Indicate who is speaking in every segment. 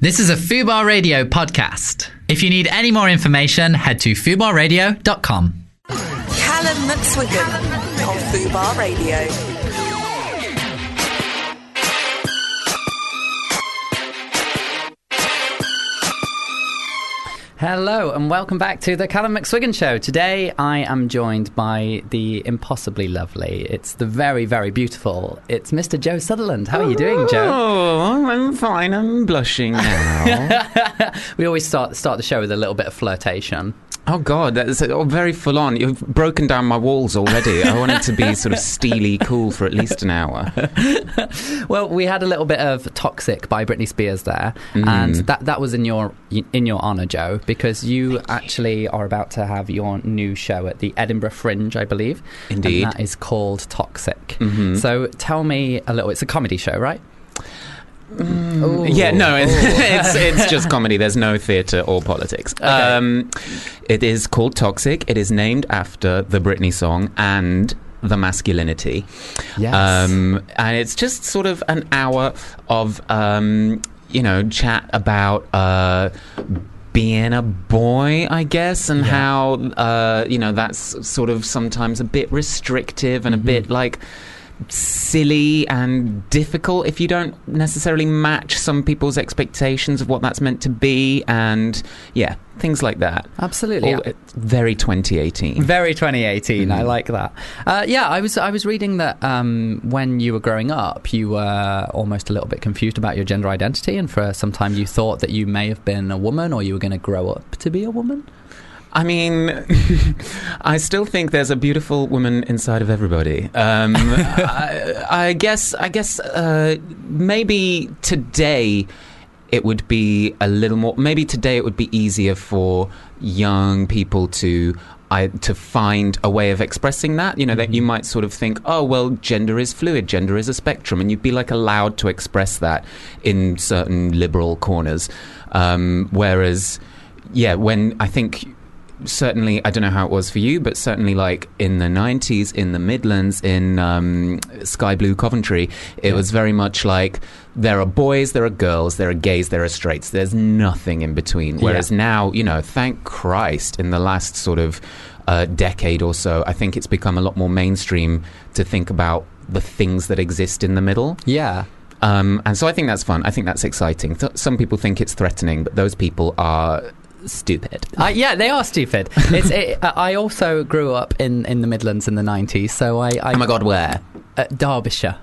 Speaker 1: This is a Fubar Radio podcast. If you need any more information, head to fubarradio.com.
Speaker 2: Calum McSwiggan on Fubar Radio.
Speaker 3: Hello and welcome back to the Calum McSwiggan Show. Today I am joined by the impossibly lovely, it's the very, very beautiful, it's Mr. Joe Sutherland. How are you doing, Joe?
Speaker 4: Oh, I'm fine. I'm blushing now.
Speaker 3: We always start start the show with a little bit of flirtation.
Speaker 4: oh God, that's oh, very full on. You've broken down my walls already. I wanted to be sort of steely cool for at least an hour.
Speaker 3: Well, we had a little bit of Toxic by Britney Spears there, and mm. that that was in your in your honor, Joe, because you actually are about to have your new show at the Edinburgh Fringe, I believe.
Speaker 4: Indeed.
Speaker 3: And that is called Toxic. So tell me a little. It's a comedy show, right? Ooh.
Speaker 4: Yeah, no, it, it's it's just comedy. There's no theatre or politics. Um, it is called Toxic. It is named after the Britney song and the masculinity.
Speaker 3: Yes.
Speaker 4: Um, and it's just sort of an hour of, um, you know, chat about. Uh, being a boy, I guess, and
Speaker 3: Yeah.
Speaker 4: how uh, you know that's sort of sometimes a bit restrictive and a bit like silly and difficult if you don't necessarily match some people's expectations of what that's meant to be, and yeah, things like that.
Speaker 3: Absolutely.
Speaker 4: All, it's very 2018.
Speaker 3: Very 2018. I
Speaker 4: Mhm.
Speaker 3: like that. Uh, yeah, I was I was reading that um, when you were growing up, you were almost a little bit confused about your gender identity, and for some time you thought that you may have been a woman, or you were going to grow up to be a woman.
Speaker 4: I mean, I still think there's a beautiful woman inside of everybody. Um, I, I guess. I guess uh, maybe today it would be a little more. Maybe today it would be easier for young people to. I, to find a way of expressing that, you know, that you might sort of think, oh, well, gender is fluid, gender is a spectrum, and you'd be like allowed to express that in certain liberal corners. Um, whereas, yeah, when I think certainly I don't know how it was for you, but certainly like in the 90s in the Midlands in um, Sky Blue Coventry, it was very much like there are boys, there are girls, there are gays, there are straights. There's nothing in between. Whereas now, you know, thank Christ, in the last sort of uh, decade or so, I think it's become a lot more mainstream to think about the things that exist in the middle.
Speaker 3: Yeah.
Speaker 4: Um, and so I think that's fun. I think that's exciting. Th- some people think it's threatening, but those people are stupid.
Speaker 3: Uh, yeah, they are stupid. It's. It, uh, I also grew up in, in the Midlands in the nineties, so I. I
Speaker 4: Oh my God, where?
Speaker 3: uh, Derbyshire.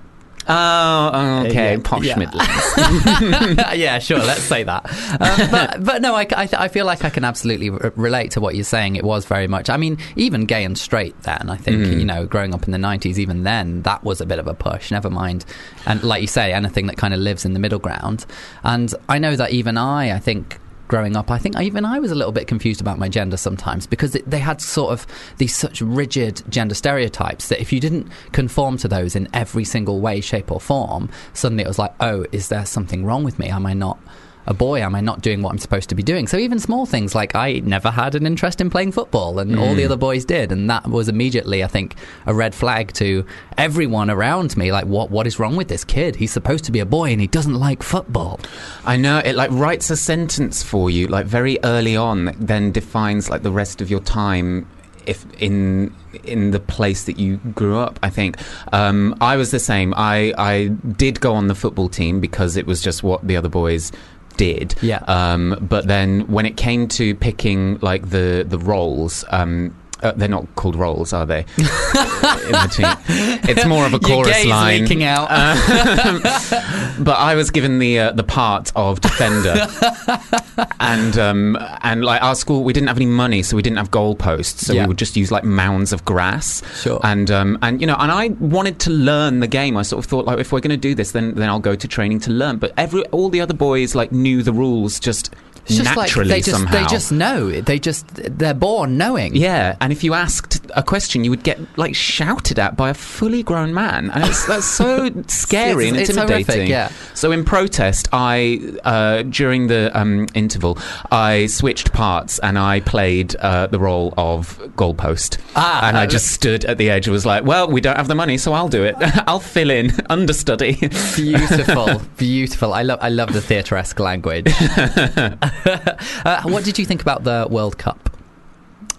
Speaker 4: Oh, okay.
Speaker 3: yeah,
Speaker 4: Posh
Speaker 3: yeah.
Speaker 4: Midlands.
Speaker 3: yeah, sure. Let's say that. Um, but, but no, I, I, I feel like I can absolutely r- relate to what you're saying. It was very much. I mean, even gay and straight. Then I think
Speaker 4: Mm.
Speaker 3: you know, growing up in the '90s, even then, that was a bit of a push. Never mind, and like you say, anything that kind of lives in the middle ground. And I know that even I, I think. Growing up, I think even I was a little bit confused about my gender sometimes because it, they had sort of these such rigid gender stereotypes that if you didn't conform to those in every single way, shape, or form, suddenly it was like, oh, is there something wrong with me? Am I not a boy? Am I not doing what I'm supposed to be doing? So even small things like I never had an interest in playing football, and all the other boys did, and that was immediately, I think, a red flag to everyone around me. Like, what what is wrong with this kid? He's supposed to be a boy, and he doesn't like football.
Speaker 4: I know it like writes a sentence for you like very early on that then defines like the rest of your time if in in the place that you grew up I think um, I was the same I I did go on the football team because it was just what the other boys did
Speaker 3: Yeah.
Speaker 4: um, but then when it came to picking like the the roles um, uh, they're not called roles, are they? In the team. It's more of a chorus line.
Speaker 3: leaking out.
Speaker 4: Um, but I was given the uh, the part of defender, and um, and like our school, we didn't have any money, so we didn't have goalposts, so
Speaker 3: Yeah.
Speaker 4: we would just use like mounds of grass.
Speaker 3: Sure.
Speaker 4: And um, and you know, and I wanted to learn the game. I sort of thought like, if we're going to do this, then then I'll go to training to learn. But every all the other boys like knew the rules just
Speaker 3: It's just
Speaker 4: naturally
Speaker 3: like they just
Speaker 4: somehow.
Speaker 3: they just know. They just they're born knowing.
Speaker 4: Yeah, and if you asked a question, you would get like shouted at by a fully grown man, and it's that's so scary and
Speaker 3: It's- horrific,
Speaker 4: intimidating.
Speaker 3: yeah.
Speaker 4: So in protest, I uh, during the um, interval, I switched parts and I played uh, the role of goalpost,
Speaker 3: Ah,
Speaker 4: and I
Speaker 3: uh,
Speaker 4: just stood at the edge and was like, "Well, we don't have the money, so I'll do it. I'll fill in understudy."
Speaker 3: Beautiful, beautiful. I love I love the theatre-esque language. uh, what did you think about the World Cup?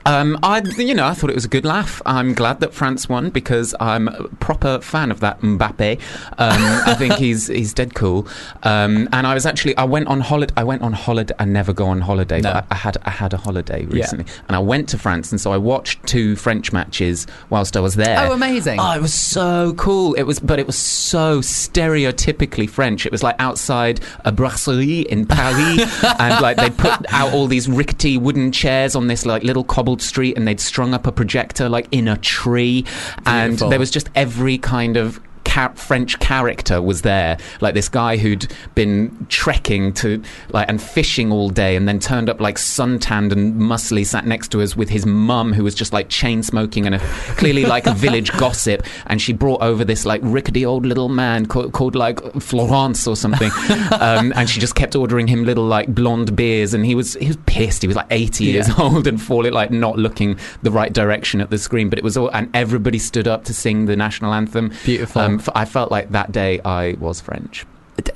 Speaker 4: Um, I, you know, I thought it was a good laugh. I'm glad that France won because I'm a proper fan of that Mbappe. Um, I think he's he's dead cool. Um, and I was actually I went on holiday. I went on holiday. I never go on holiday,
Speaker 3: No.
Speaker 4: but I, I had I had a holiday recently, and I went to France, and so I watched two French matches whilst I was there.
Speaker 3: Oh, amazing.
Speaker 4: Oh, it was so cool. It was, but it was so stereotypically French. It was like outside a brasserie in Paris, and like they put out all these rickety wooden chairs on this like little cobbled street, and they'd strung up a projector like in a tree, and there was just every kind of. Ca- French character was there, like this guy who'd been trekking to like and fishing all day, and then turned up like suntanned and muscly, sat next to us with his mum, who was just like chain smoking and a, clearly like a village gossip, and she brought over this like rickety old little man called, called like Florence or something, um, and she just kept ordering him little like blonde beers, and he was he was pissed. He was like eighty years old and falling like not looking the right direction at the screen, but it was all and everybody stood up to sing the national anthem.
Speaker 3: Beautiful.
Speaker 4: Um, Um, I felt like that day I was French.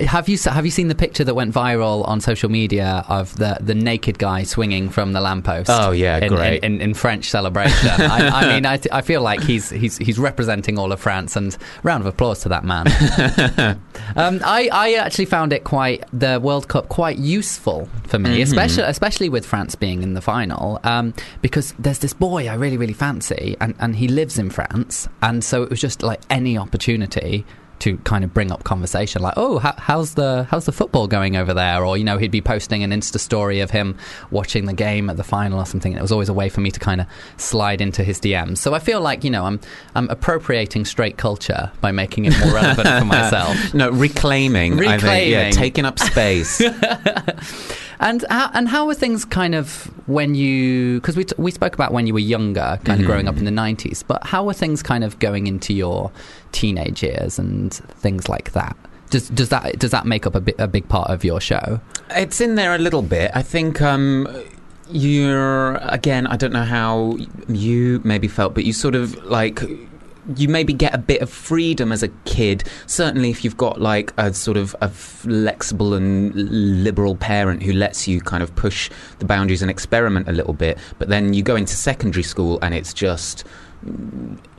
Speaker 3: Have you have you seen the picture that went viral on social media of the, the naked guy swinging from the lamppost?
Speaker 4: Oh, yeah,
Speaker 3: in,
Speaker 4: great.
Speaker 3: in, in, in French celebration. I, I mean, I, I feel like he's he's he's representing all of France, and round of applause to that man. um, I I actually found it quite the World Cup quite useful for me,
Speaker 4: Mm-hmm.
Speaker 3: especially especially with France being in the final, um, because there's this boy I really really fancy, and and he lives in France, and so it was just like any opportunity to kind of bring up conversation like oh how, how's the how's the football going over there or you know he'd be posting an insta story of him watching the game at the final or something and it was always a way for me to kind of slide into his DMs so I feel like you know I'm I'm appropriating straight culture by making it more relevant for myself
Speaker 4: No, reclaiming. I think, yeah,
Speaker 3: Reclaiming.
Speaker 4: taking up space.
Speaker 3: and how, and how were things kind of when you because we, t- we spoke about when you were younger kind of growing up in the 90s but how were things kind of going into your teenage years and things like that does, does that does that make up a, bi- a big part of your show
Speaker 4: It's in there a little bit. I think um, you're again. I don't know how you maybe felt, but you sort of like you maybe get a bit of freedom as a kid. Certainly, if you've got like a sort of a flexible and liberal parent who lets you kind of push the boundaries and experiment a little bit. But then you go into secondary school and it's just.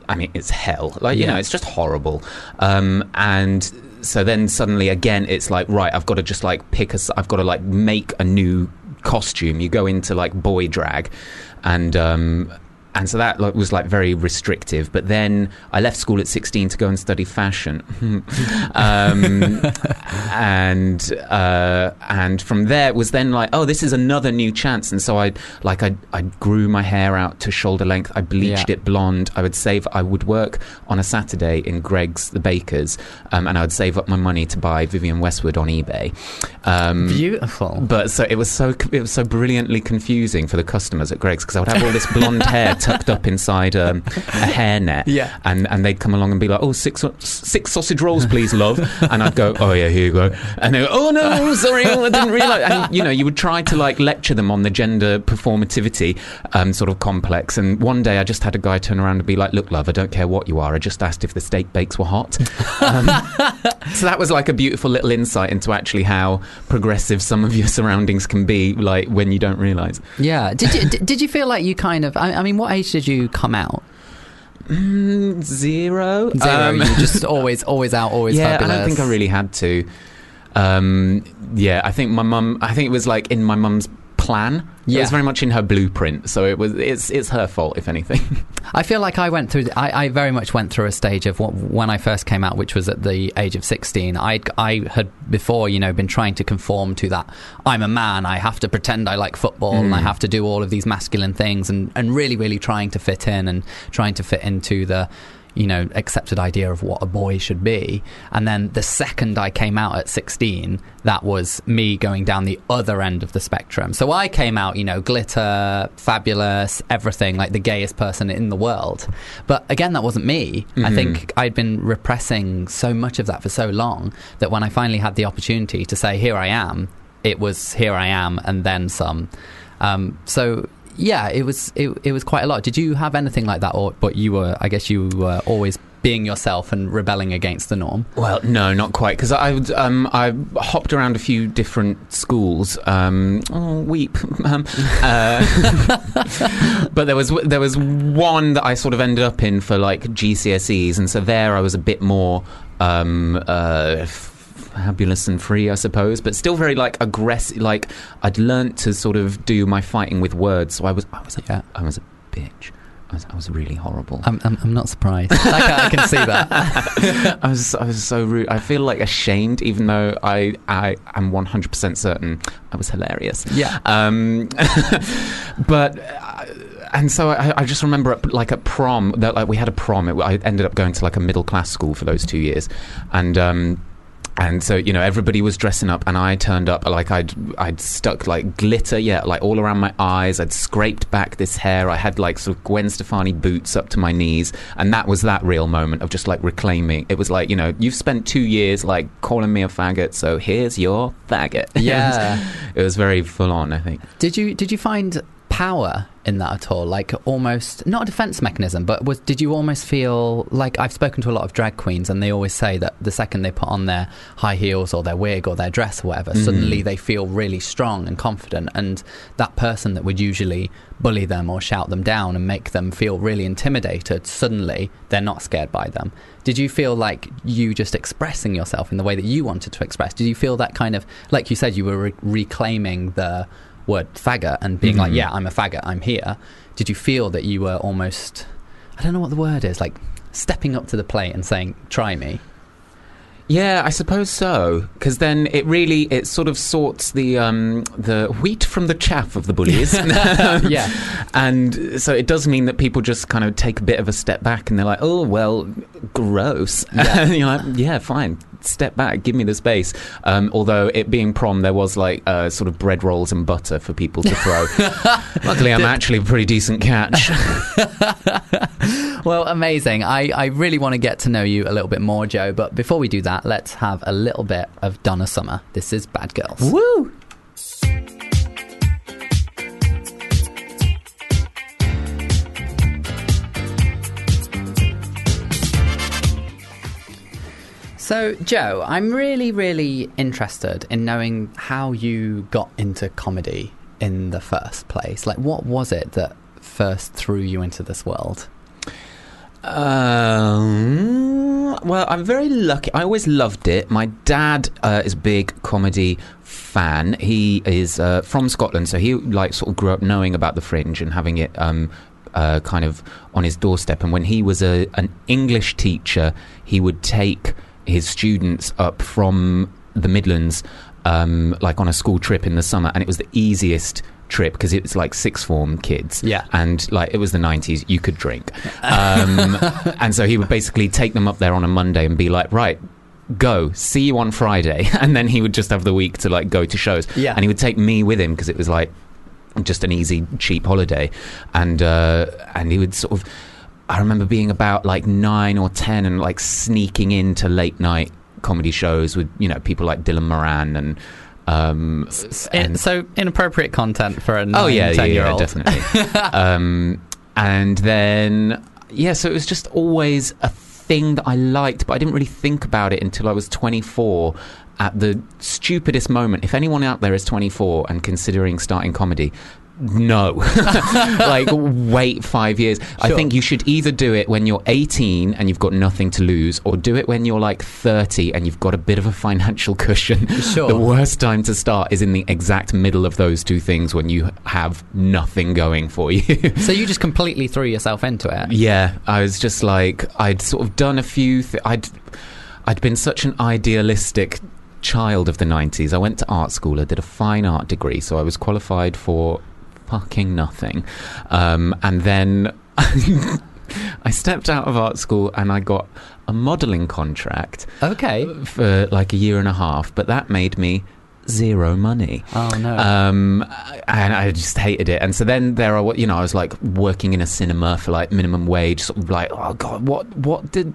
Speaker 4: I mean, it's hell. Like, you
Speaker 3: Yeah.
Speaker 4: know, it's just horrible. Um, and so then suddenly again, it's like, right, I've got to just like pick a, I've got to like make a new costume. You go into like boy drag and, um, and so that like, was like very restrictive. But then I left school at 16 to go and study fashion. um, and, uh, and from there it was then like, oh, this is another new chance. And so I, like, I, I grew my hair out to shoulder length. I bleached
Speaker 3: Yeah.
Speaker 4: it blonde. I would save. I would work on a Saturday in Greggs, the baker's, um, and I would save up my money to buy Vivienne Westwood on eBay. Um,
Speaker 3: beautiful
Speaker 4: but so it was so it was so brilliantly confusing for the customers at Greggs because I would have all this blonde hair tucked up inside um, a hairnet,
Speaker 3: Yeah.
Speaker 4: and and they'd come along and be like, "Oh, six six sausage rolls, please, love," and I'd go, "Oh yeah, here you go," and they go, "Oh no, sorry, I didn't realise." And you know, you would try to like lecture them on the gender performativity um, sort of complex, and one day I just had a guy turn around and be like, "Look, love, I don't care what you are. I just asked if the steak bakes were hot." Um, so that was like a beautiful little insight into actually how progressive some of your surroundings can be, like when you don't realise.
Speaker 3: yeah did you d- did you feel like you kind of I, I mean what age did you come out
Speaker 4: Mm, zero.
Speaker 3: zero
Speaker 4: Um,
Speaker 3: you just always always out always
Speaker 4: yeah,
Speaker 3: fabulous
Speaker 4: I don't think I really had to. Um, yeah, I think my mum. I think it was like in my mum's plan. It was very much in her blueprint. So it was. It's it's her fault, if anything.
Speaker 3: I feel like I went through. I, I very much went through a stage of what, when I first came out, which was at the age of sixteen. I I had before, you know, been trying to conform to that. I'm a man. I have to pretend I like football, and I mm. have to do all of these masculine things, and and really, really trying to fit in and trying to fit into the. You know, accepted idea of what a boy should be. And then the second I came out at 16, that was me going down the other end of the spectrum. So I came out, you know, glitter, fabulous, everything, like the gayest person in the world. But again, that wasn't me. I
Speaker 4: Mhm.
Speaker 3: think I'd been repressing so much of that for so long that when I finally had the opportunity to say, here I am, it was here I am and then some. Um, so yeah, it was it, it was quite a lot. Did you have anything like that, or but you were? I guess you were always being yourself and rebelling against the norm.
Speaker 4: Well, no, not quite, because I um, I hopped around a few different schools. Um, oh, weep. Um, uh, but there was there was one that I sort of ended up in for like GCSEs, and so there I was a bit more. Um, uh, fabulous and free i suppose but still very like aggressive like i'd learnt to sort of do my fighting with words so i was i was a,
Speaker 3: Yeah.
Speaker 4: I was a bitch I was, I was really horrible
Speaker 3: I'm I'm, I'm not surprised. I, can, I can see that.
Speaker 4: I was I was so rude. I feel like ashamed, even though I I am one hundred percent certain I was hilarious.
Speaker 3: Yeah.
Speaker 4: Um, but. Uh, and so I, I just remember, like at prom, that like we had a prom. It, I ended up going to like a middle class school for those two years, and um, and so you know everybody was dressing up, and I turned up like I'd I'd stuck like glitter, yeah, like all around my eyes. I'd scraped back this hair. I had like sort of Gwen Stefani boots up to my knees, and that was that real moment of just like reclaiming. It was like you know you've spent two years like calling me a faggot, so here's your faggot.
Speaker 3: Yeah.
Speaker 4: it was very full on. I think.
Speaker 3: Did you did you find power in that at all? Like almost not a defense mechanism, but was did you almost feel like I've spoken to a lot of drag queens and they always say that the second they put on their high heels or their wig or their dress or whatever,
Speaker 4: Mhm.
Speaker 3: suddenly they feel really strong and confident and that person that would usually bully them or shout them down and make them feel really intimidated, suddenly they're not scared by them. Did you feel like you just expressing yourself in the way that you wanted to express? Did you feel that kind of like you said you were re- reclaiming the word faggot and being like,
Speaker 4: Mhm.
Speaker 3: yeah, I'm a faggot, I'm here. Did you feel that you were almost, I don't know what the word is, like stepping up to the plate and saying, try me?
Speaker 4: Yeah, I suppose so. Because then it really it sort of sorts the um, the wheat from the chaff of the bullies.
Speaker 3: Yeah.
Speaker 4: and so it does mean that people just kind of take a bit of a step back and they're like, "Oh well, gross."
Speaker 3: Yeah.
Speaker 4: and you're like, "Yeah, fine." Step back, give me the space. Um, although it being prom, there was like uh, sort of bread rolls and butter for people to throw. Luckily, I'm actually a pretty decent catch.
Speaker 3: Well, amazing. I, I really want to get to know you a little bit more, Joe. But before we do that, let's have a little bit of Donna Summer. This is Bad Girls.
Speaker 4: Woo!
Speaker 3: So, Joe, I'm really, really interested in knowing how you got into comedy in the first place. Like, what was it that first threw you into this world?
Speaker 4: Um, well, I'm very lucky. I always loved it. My dad uh, is a big comedy fan. He is uh, from Scotland, so he like sort of grew up knowing about the Fringe and having it um, uh, kind of on his doorstep. And when he was a, an English teacher, he would take his students up from the Midlands, um, like on a school trip in the summer, and it was the easiest trip because it was like sixth form kids.
Speaker 3: Yeah.
Speaker 4: and like it was the 90s you could drink. Um, and so he would basically take them up there on a monday and be like right go see you on friday. And then he would just have the week to like go to shows.
Speaker 3: Yeah.
Speaker 4: and he would take me with him because it was like just an easy cheap holiday. And uh, and he would sort of i remember being about like 9 or 10 and like sneaking into late night comedy shows with you know people like dylan moran and um and-
Speaker 3: so, inappropriate content for a nine,
Speaker 4: Oh yeah, yeah,
Speaker 3: 10 year
Speaker 4: yeah,
Speaker 3: old.
Speaker 4: definitely. um, and then yeah, so it was just always a thing that I liked, but I didn't really think about it until I was 24. At the stupidest moment, if anyone out there is 24 and considering starting comedy, no. like, wait five years. I think you should either do it when you're 18 and you've got nothing to lose, or do it when you're like 30 and you've got a bit of a financial cushion.
Speaker 3: Sure.
Speaker 4: The worst time to start is in the exact middle of those two things when you have nothing going for you.
Speaker 3: So, you just completely threw yourself into it?
Speaker 4: yeah, I was just like I'd sort of done a few. Th- I'd I'd been such an idealistic child of the 90s. I went to art school. I did a fine art degree, so I was qualified for fucking nothing. Um, and then I stepped out of art school and I got a modelling contract
Speaker 3: Okay.
Speaker 4: for like a year and a half, but that made me zero money.
Speaker 3: Oh no.
Speaker 4: Um, and I just hated it. And so then there are, you know, I was like working in a cinema for like minimum wage, sort of like, oh god, what what did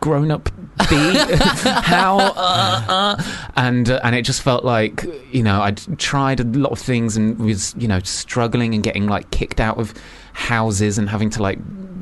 Speaker 4: grown up be? How? Uh, uh. And uh, and it just felt like, you know, I'd tried a lot of things and was, you know, struggling and getting like kicked out of houses and having to like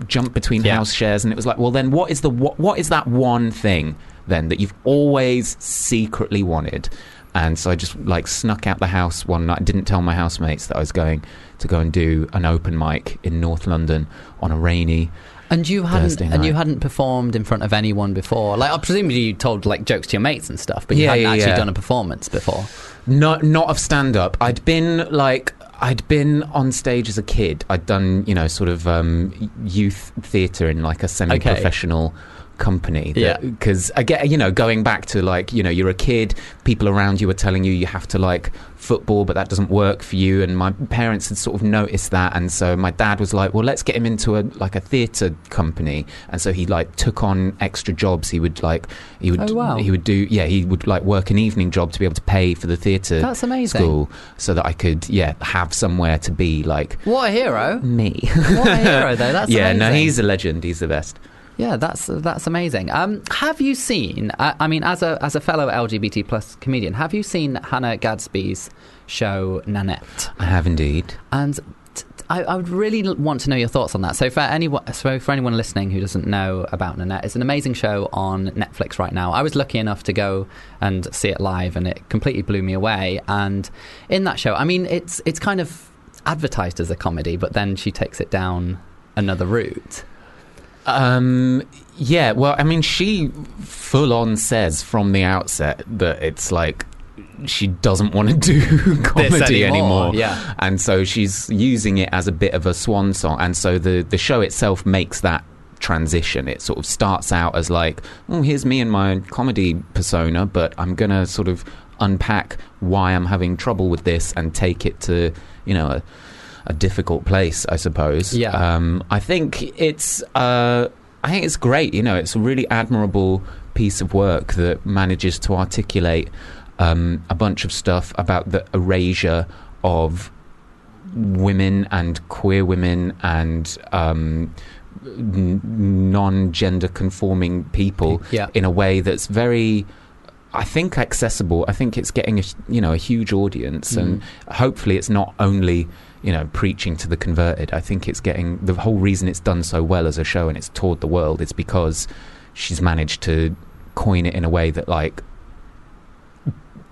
Speaker 4: jump between
Speaker 3: Yeah.
Speaker 4: house shares. And it was like, well, then what is the what, what is that one thing then that you've always secretly wanted? And so I just like snuck out the house one night. Didn't tell my housemates that I was going to go and do an open mic in North London on a rainy.
Speaker 3: And you hadn't and you hadn't performed in front of anyone before. Like, I presumably you told like jokes to your mates and stuff, but you
Speaker 4: Yeah,
Speaker 3: hadn't
Speaker 4: yeah,
Speaker 3: actually
Speaker 4: yeah.
Speaker 3: done a performance before.
Speaker 4: Not not of stand up. I'd been like I'd been on stage as a kid. I'd done you know sort of um, youth theatre in like a semi professional company.
Speaker 3: Yeah.
Speaker 4: Because again, you know, going back to like you know you're a kid, people around you are telling you you have to like football, but that doesn't work for you. And my parents had sort of noticed that, and so my dad was like, well, let's get him into a like a theatre company. And so he like took on extra jobs. He would like he would
Speaker 3: Oh, wow.
Speaker 4: he would do yeah he would like work an evening job to be able to pay for the theatre
Speaker 3: That's amazing.
Speaker 4: school so that I could yeah have somewhere to be like
Speaker 3: What a hero!
Speaker 4: me.
Speaker 3: What a hero, though. That's
Speaker 4: yeah, no, he's a legend. He's the best.
Speaker 3: Yeah, that's that's amazing. Um, have you seen? I, I mean, as a as a fellow LGBT plus comedian, have you seen Hannah Gadsby's show Nanette?
Speaker 4: I have indeed.
Speaker 3: And t- I, I would really l- want to know your thoughts on that. So for anyone, so for anyone listening who doesn't know about Nanette, it's an amazing show on Netflix right now. I was lucky enough to go and see it live, and it completely blew me away. And in that show, I mean, it's it's kind of advertised as a comedy, but then she takes it down another route.
Speaker 4: Um, yeah, well, I mean, she full on says from the outset that it's like she doesn't want to do comedy
Speaker 3: anymore,
Speaker 4: anymore.
Speaker 3: yeah.
Speaker 4: And so she's using it as a bit of a swan song. And so the, the show itself makes that transition. It sort of starts out as like, oh, here's me and my comedy persona, but I'm going to sort of unpack why I'm having trouble with this and take it to, you know, a, a difficult place, I suppose.
Speaker 3: Yeah.
Speaker 4: Um, I think it's uh, I think it's great. You know, it's a really admirable piece of work that manages to articulate um, a bunch of stuff about the erasure of women and queer women and um, n- non-gender conforming people
Speaker 3: Yeah.
Speaker 4: in a way that's very I think accessible. I think it's getting a you know a huge audience, and hopefully it's not only you know preaching to the converted. I think it's getting the whole reason it's done so well as a show and it's toured the world. It's because she's managed to coin it in a way that like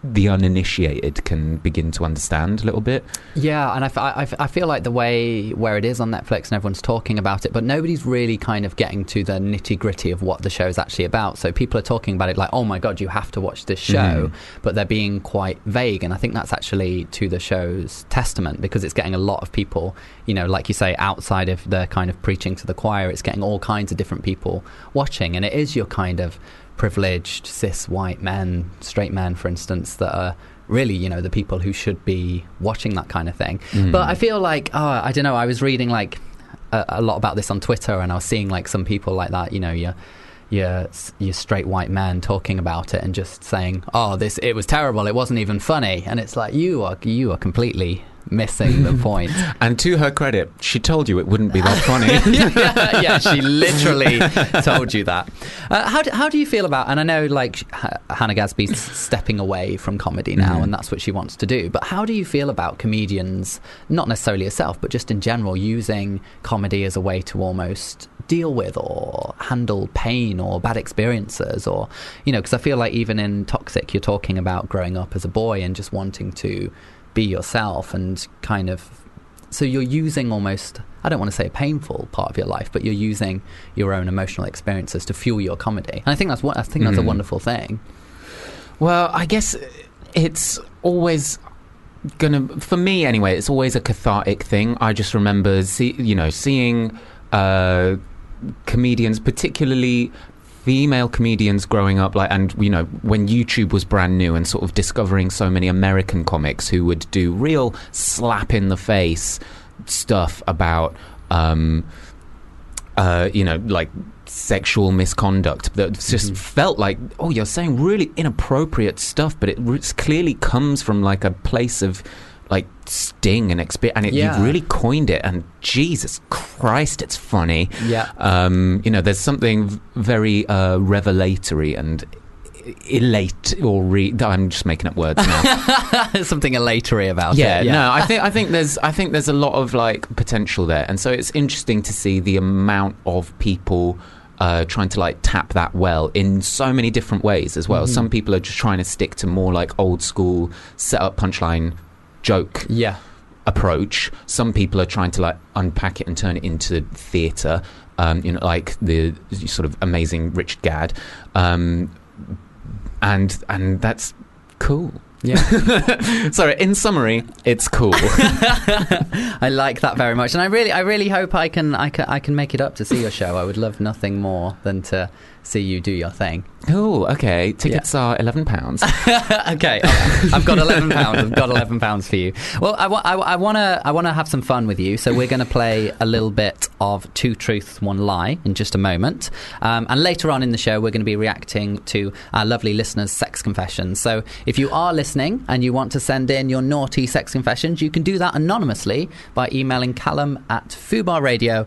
Speaker 4: the uninitiated can begin to understand a little bit.
Speaker 3: Yeah, and I, f- I f- I feel like the way where it is on Netflix and everyone's talking about it, but nobody's really kind of getting to the nitty gritty of what the show is actually about. So people are talking about it like, oh my god, you have to watch this show, mm-hmm. but they're being quite vague. And I think that's actually to the show's testament because it's getting a lot of people, you know, like you say, outside of the kind of preaching to the choir, it's getting all kinds of different people watching. And it is your kind of privileged cis white men, straight men, for instance, that are really, you know, the people who should be watching that kind of thing. Mm. But I feel like, oh, I don't know, I was reading like a, a lot about this on Twitter and I was seeing like some people like that, you know, your your your straight white men talking about it and just saying, "Oh, this it was terrible. It wasn't even funny." And it's like you are you are completely missing the point.
Speaker 4: And to her credit, she told you it wouldn't be that funny.
Speaker 3: yeah, yeah, she literally told you that. Uh, how, do, how do you feel about, and I know like Hannah Gadsby's stepping away from comedy now, and that's what she wants to do, but how do you feel about comedians, not necessarily herself, but just in general, using comedy as a way to almost deal with or handle pain or bad experiences or you know because i feel like even in toxic you're talking about growing up as a boy and just wanting to be yourself and kind of so you're using almost I don't want to say a painful part of your life, but you're using your own emotional experiences to fuel your comedy. And I think that's what I think that's a
Speaker 4: Mm.
Speaker 3: wonderful thing.
Speaker 4: Well, I guess it's always gonna for me anyway. It's always a cathartic thing. I just remember, see, you know, seeing uh, comedians, particularly female comedians growing up like and you know when YouTube was brand new and sort of discovering so many American comics who would do real slap in the face stuff about um uh, you know, like sexual misconduct that just
Speaker 3: Mm-hmm.
Speaker 4: felt like, oh, you're saying really inappropriate stuff, but it clearly comes from like a place of like sting and experience, and it,
Speaker 3: Yeah.
Speaker 4: you've really coined it. And Jesus Christ, it's funny.
Speaker 3: Yeah.
Speaker 4: Um, you know, there's something very uh, revelatory and elate or re- I'm just making up words now.
Speaker 3: Something elatory about
Speaker 4: yeah,
Speaker 3: it.
Speaker 4: Yeah, no, I think I think there's I think there's a lot of like potential there, and so it's interesting to see the amount of people. Uh, trying to like tap that well in so many different ways as well. Some people are just trying to stick to more like old school set up punchline joke
Speaker 3: Yeah.
Speaker 4: approach. Some people are trying to like unpack it and turn it into theatre. Um, you know, like the sort of amazing Richard Gadd, um, and and that's cool.
Speaker 3: Yeah.
Speaker 4: Sorry, in summary, it's cool.
Speaker 3: I like that very much, and I really, I really hope I can, I can, I can make it up to see your show. I would love nothing more than to see you do your thing.
Speaker 4: Oh, Okay, tickets are eleven pounds.
Speaker 3: okay, I've got eleven pounds. I've got eleven pounds for you. Well, I, I, I want to, I want to have some fun with you. So we're going to play a little bit of two truths, one lie in just a moment, um, and later on in the show we're going to be reacting to our lovely listeners' sex confessions. So if you are listening and you want to send in your naughty sex confessions, you can do that anonymously by emailing Calum at fubarradio.com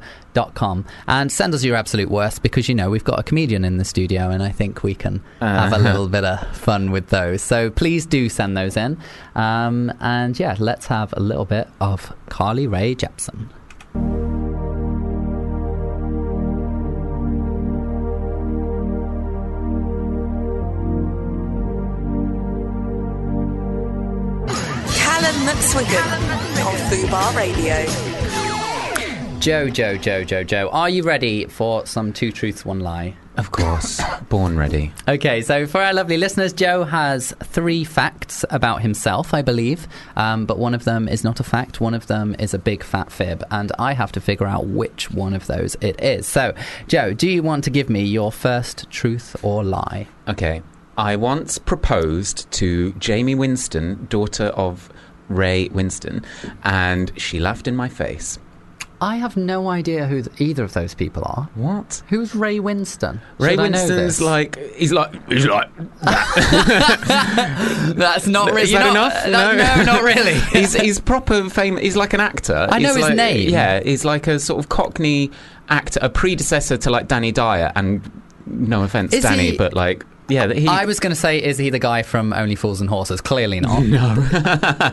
Speaker 3: and send us your absolute worst because you know we've got a comedian in the studio and I think we can have a
Speaker 4: Uh-huh.
Speaker 3: little bit of fun with those. So please do send those in. Um, and yeah, let's have a little bit of Carly Rae Jepsen.
Speaker 2: Calum McSwiggan on Fubar Radio.
Speaker 3: Joe, Joe, Joe, Joe, Joe, are you ready for some two truths, one lie?
Speaker 4: of course, born ready.
Speaker 3: Okay, so for our lovely listeners, Joe has three facts about himself, I believe, um, but one of them is not a fact, one of them is a big fat fib, and I have to figure out which one of those it is. So, Joe, do you want to give me your first truth or lie?
Speaker 4: Okay, I once proposed to Jaime Winstone, daughter of Ray Winstone, and she laughed in my face.
Speaker 3: I have no idea who th- either of those people are.
Speaker 4: What?
Speaker 3: Who's Ray Winstone?
Speaker 4: Ray
Speaker 3: Should Winstone's
Speaker 4: like he's like he's like
Speaker 3: That's not really
Speaker 4: Is that enough?
Speaker 3: Uh, no, no, not really.
Speaker 4: he's he's proper famous. He's like an actor.
Speaker 3: I know
Speaker 4: He's
Speaker 3: his
Speaker 4: like-
Speaker 3: name.
Speaker 4: Yeah, he's like a sort of Cockney actor, a predecessor to like Danny Dyer. And no offense,
Speaker 3: Is
Speaker 4: Danny,
Speaker 3: he-
Speaker 4: but like yeah, he.
Speaker 3: I was going to say, is he the guy from Only Fools and Horses? Clearly not. No. um,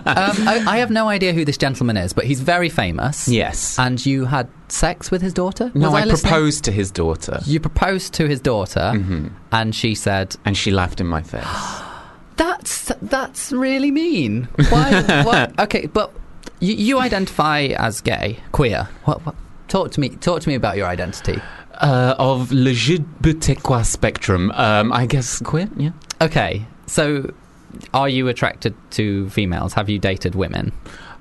Speaker 3: I, I have no idea who this gentleman is, but he's very famous.
Speaker 4: yes.
Speaker 3: And you had sex with his daughter?
Speaker 4: no,
Speaker 3: Was
Speaker 4: I,
Speaker 3: listening?
Speaker 4: proposed to his daughter,
Speaker 3: You proposed to his daughter,
Speaker 4: Mhm.
Speaker 3: and she said,
Speaker 4: and she laughed in my face.
Speaker 3: "That's that's really mean." Why? Okay, but you, you identify as gay, queer. What, what? Talk to me. Talk to me about your identity.
Speaker 4: Uh, of le LGBTQ spectrum, um, I guess queer. Yeah.
Speaker 3: Okay, so are you attracted to females? Have you dated women?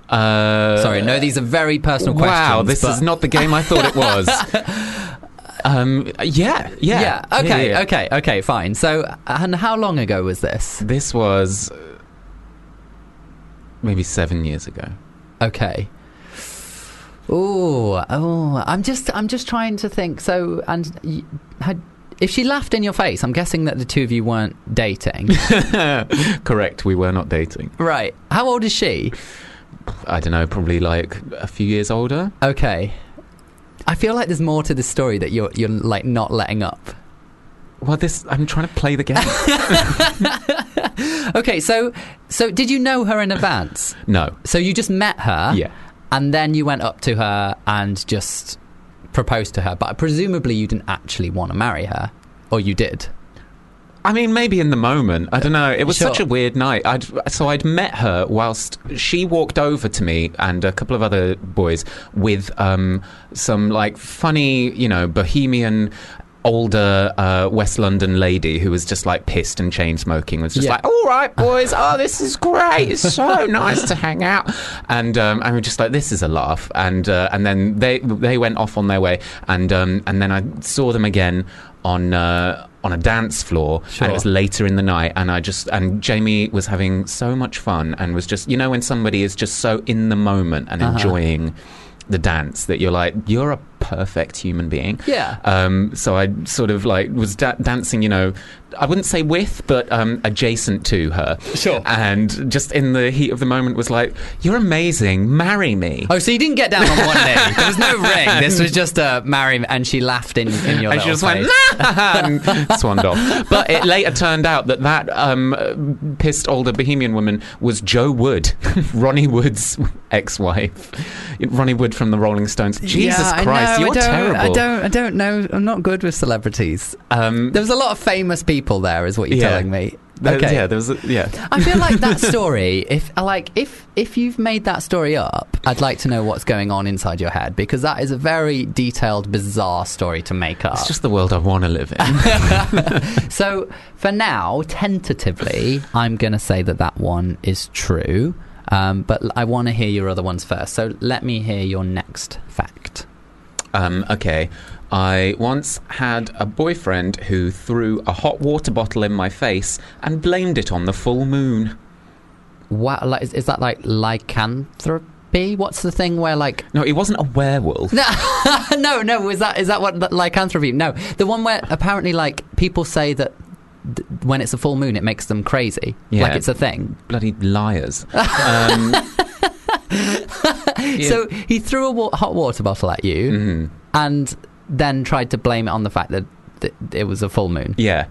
Speaker 4: Uh,
Speaker 3: Sorry, no, these are very personal questions.
Speaker 4: Wow, this
Speaker 3: but-
Speaker 4: is not the game I thought it was. um, yeah, yeah,
Speaker 3: Yeah. Okay.
Speaker 4: yeah, yeah.
Speaker 3: Okay. Okay. Fine. So, and how long ago was this?
Speaker 4: This was maybe seven years ago.
Speaker 3: Okay. Oh, oh, I'm just, I'm just trying to think. So, and had, if she laughed in your face, I'm guessing that the two of you weren't dating,
Speaker 4: Correct, we were not dating.
Speaker 3: right? How old is she?
Speaker 4: I don't know, probably like a few years older.
Speaker 3: Okay. I feel like there's more to this story that you're, you're like not letting up.
Speaker 4: Well, this I'm trying to play the game.
Speaker 3: Okay, so, so did you know her in advance?
Speaker 4: no,
Speaker 3: So you just met her,
Speaker 4: yeah,
Speaker 3: and then you went up to her and just proposed to her, but presumably you didn't actually want to marry her, or you did.
Speaker 4: I mean, maybe in the moment. I don't know. It was
Speaker 3: Sure.
Speaker 4: such a weird night. I'd, so I'd met her whilst she walked over to me and a couple of other boys with um, some like funny, you know, bohemian. Older uh, West London lady who was just like pissed and chain smoking was just
Speaker 3: Yeah.
Speaker 4: like, "All right, boys, oh this is great, it's so nice to hang out," and um, and we're just like, "This is a laugh," and uh, and then they they went off on their way, and um, and then I saw them again on uh, on a dance floor,
Speaker 3: Sure.
Speaker 4: and it was later in the night, and I just and Jamie was having so much fun, and was just you know when somebody is just so in the moment and
Speaker 3: Uh-huh.
Speaker 4: enjoying the dance that you're like you're a perfect human being.
Speaker 3: Yeah.
Speaker 4: Um, so I sort of like was da- dancing, you know, I wouldn't say with, but um, adjacent to her.
Speaker 3: Sure.
Speaker 4: And just in the heat of the moment was like, "You're amazing. Marry me."
Speaker 3: Oh, so you didn't get down on one knee. There was no ring. This was just a marry, me- and she laughed in, in your
Speaker 4: and she just went
Speaker 3: face.
Speaker 4: "Nah," and swanned off. But it later turned out that that um, pissed older Bohemian woman was Jo Wood, Ronnie Wood's ex-wife. Ronnie Wood from the Rolling Stones. Jesus
Speaker 3: Yeah,
Speaker 4: Christ,
Speaker 3: I don't,
Speaker 4: terrible.
Speaker 3: I don't. I don't know. I'm not good with celebrities.
Speaker 4: Um,
Speaker 3: There was a lot of famous people there, is what you're
Speaker 4: Yeah.
Speaker 3: telling me. Okay.
Speaker 4: Yeah, there was. A, yeah.
Speaker 3: I feel like that story. If like if if you've made that story up, I'd like to know what's going on inside your head because that is a very detailed, bizarre story to make up.
Speaker 4: It's just the world I want to live in.
Speaker 3: So for now, tentatively, I'm going to say that that one is true. Um, but I want to hear your other ones first. So let me hear your next fact.
Speaker 4: Um, okay. I once had a boyfriend who threw a hot water bottle in my face and blamed it on the full moon.
Speaker 3: What like, is, is that like lycanthropy? What's the thing where like
Speaker 4: No, he wasn't a werewolf.
Speaker 3: no, no, is that is that what lycanthropy? No, the one where apparently like people say that th- when it's a full moon, it makes them crazy.
Speaker 4: Yeah.
Speaker 3: Like it's a thing.
Speaker 4: Bloody liars. Um, Yeah.
Speaker 3: So he threw a wa- hot water bottle at you
Speaker 4: mhm.
Speaker 3: and then tried to blame it on the fact that, that it was a full moon.
Speaker 4: Yeah.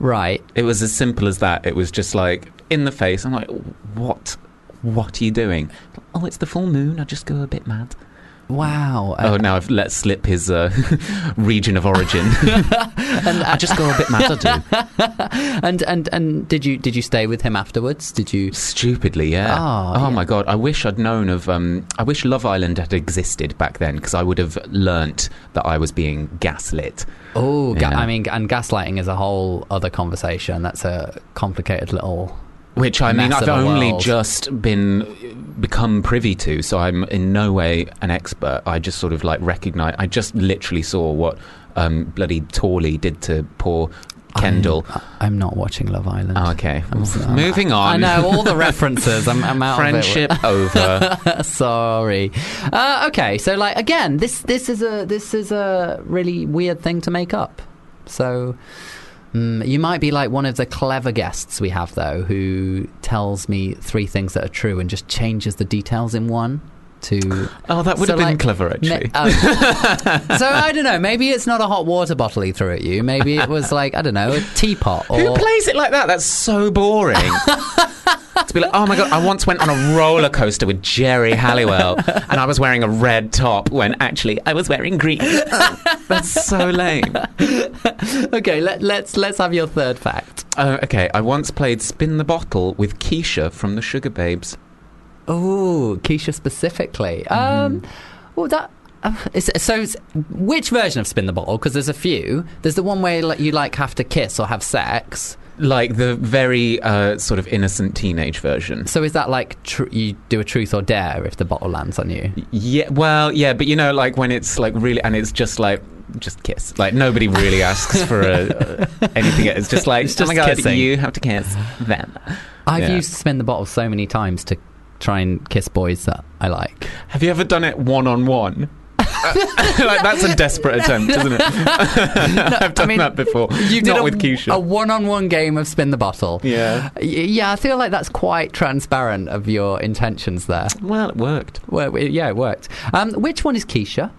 Speaker 3: Right.
Speaker 4: It was as simple as that. It was just like in the face. I'm like, what? What are you doing? Oh, it's the full moon. I just go a bit mad.
Speaker 3: Wow.
Speaker 4: oh,
Speaker 3: Uh,
Speaker 4: now I've let slip his uh, region of origin. and I just go a bit mad. I do.
Speaker 3: and and and did you did you stay with him afterwards? Did you?
Speaker 4: Stupidly, yeah.
Speaker 3: Oh,
Speaker 4: oh
Speaker 3: yeah.
Speaker 4: my god! I wish I'd known of. Um, I wish Love Island had existed back then because I would have learnt that I was being gaslit.
Speaker 3: Oh, ga-. I mean, and gaslighting is a whole other conversation. That's a complicated little.
Speaker 4: Which I mean, I've only
Speaker 3: world.
Speaker 4: just been become privy to, so I'm in no way an expert. I just sort of like recognize. I just literally saw what um, bloody Torley did to poor Kendall.
Speaker 3: I'm, I'm not watching Love Island.
Speaker 4: Oh, okay,
Speaker 3: I'm- I'm-
Speaker 4: moving on.
Speaker 3: I know all the references. I'm, I'm out
Speaker 4: Friendship over.
Speaker 3: of it. Sorry. Uh, okay, so like again, this this is a this is a really weird thing to make up. So. Mm, you might be like one of the clever guests we have, though, who tells me three things that are true and just changes the details in one to.
Speaker 4: Oh, that would
Speaker 3: So,
Speaker 4: have been
Speaker 3: like,
Speaker 4: clever,
Speaker 3: Ma-
Speaker 4: actually.
Speaker 3: oh. so I don't know. Maybe it's not a hot water bottle he threw at you. Maybe it was like I don't know, a teapot or.
Speaker 4: Who plays it like that? That's so boring. to be like, oh my god, I once went on a roller coaster with Geri Halliwell, and I was wearing a red top when actually I was wearing green. That's so lame.
Speaker 3: okay, let, let's let's have your third fact.
Speaker 4: Uh, okay, I once played Spin the Bottle with Keisha from the Sugababes.
Speaker 3: Oh, Keisha specifically. Um, well, that. Uh, so, which version of spin the bottle? Because there's a few. There's the one where like, you like have to kiss or have sex.
Speaker 4: Like the very uh, sort of innocent teenage version.
Speaker 3: So is that like tr- you do a truth or dare if the bottle lands on you?
Speaker 4: Yeah, well, yeah, but you know, like when it's like really, and it's just like, just kiss. Like nobody really asks for a, anything. It's just like,
Speaker 3: It's
Speaker 4: oh my god,
Speaker 3: kissing.
Speaker 4: you have to kiss them.
Speaker 3: I've
Speaker 4: Yeah.
Speaker 3: used spin the bottle so many times to try and kiss boys that I like.
Speaker 4: Have you ever done it one on one? like that's a desperate attempt, isn't it? I've done
Speaker 3: mean,
Speaker 4: that before.
Speaker 3: You did
Speaker 4: Not
Speaker 3: a,
Speaker 4: with Keisha.
Speaker 3: a one-on-one game of spin the bottle.
Speaker 4: yeah.
Speaker 3: Yeah, I feel like that's quite transparent of your intentions there.
Speaker 4: Well, it worked.
Speaker 3: Well, yeah, it worked. Um, which one is Keisha?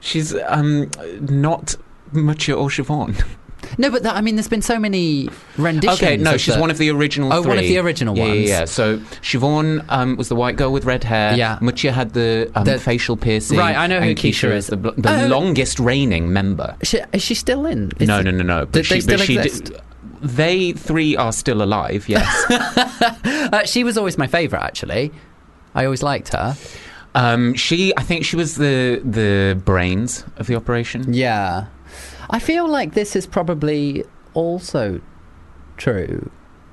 Speaker 4: She's um not Mutya or Siobhan.
Speaker 3: No, but that, I mean, there's been so many renditions.
Speaker 4: Okay, no, she's
Speaker 3: the-
Speaker 4: one of the original
Speaker 3: Oh,
Speaker 4: three.
Speaker 3: one of the original
Speaker 4: yeah,
Speaker 3: ones.
Speaker 4: Yeah, yeah. So Siobhan um, was the white girl with red hair.
Speaker 3: Yeah.
Speaker 4: Mutya had the, um,
Speaker 3: The-
Speaker 4: facial piercing.
Speaker 3: Right, I know who
Speaker 4: and
Speaker 3: Keisha is.
Speaker 4: the, the
Speaker 3: Oh.
Speaker 4: longest reigning member.
Speaker 3: She, is she still in? Is
Speaker 4: no, no, no, no. But she,
Speaker 3: they still
Speaker 4: but she? Did, they three are still alive. Yes.
Speaker 3: Uh, she was always my favourite, actually. I always liked her.
Speaker 4: um, she, I think, she was the the brains of the operation.
Speaker 3: Yeah. I feel like this is probably also true.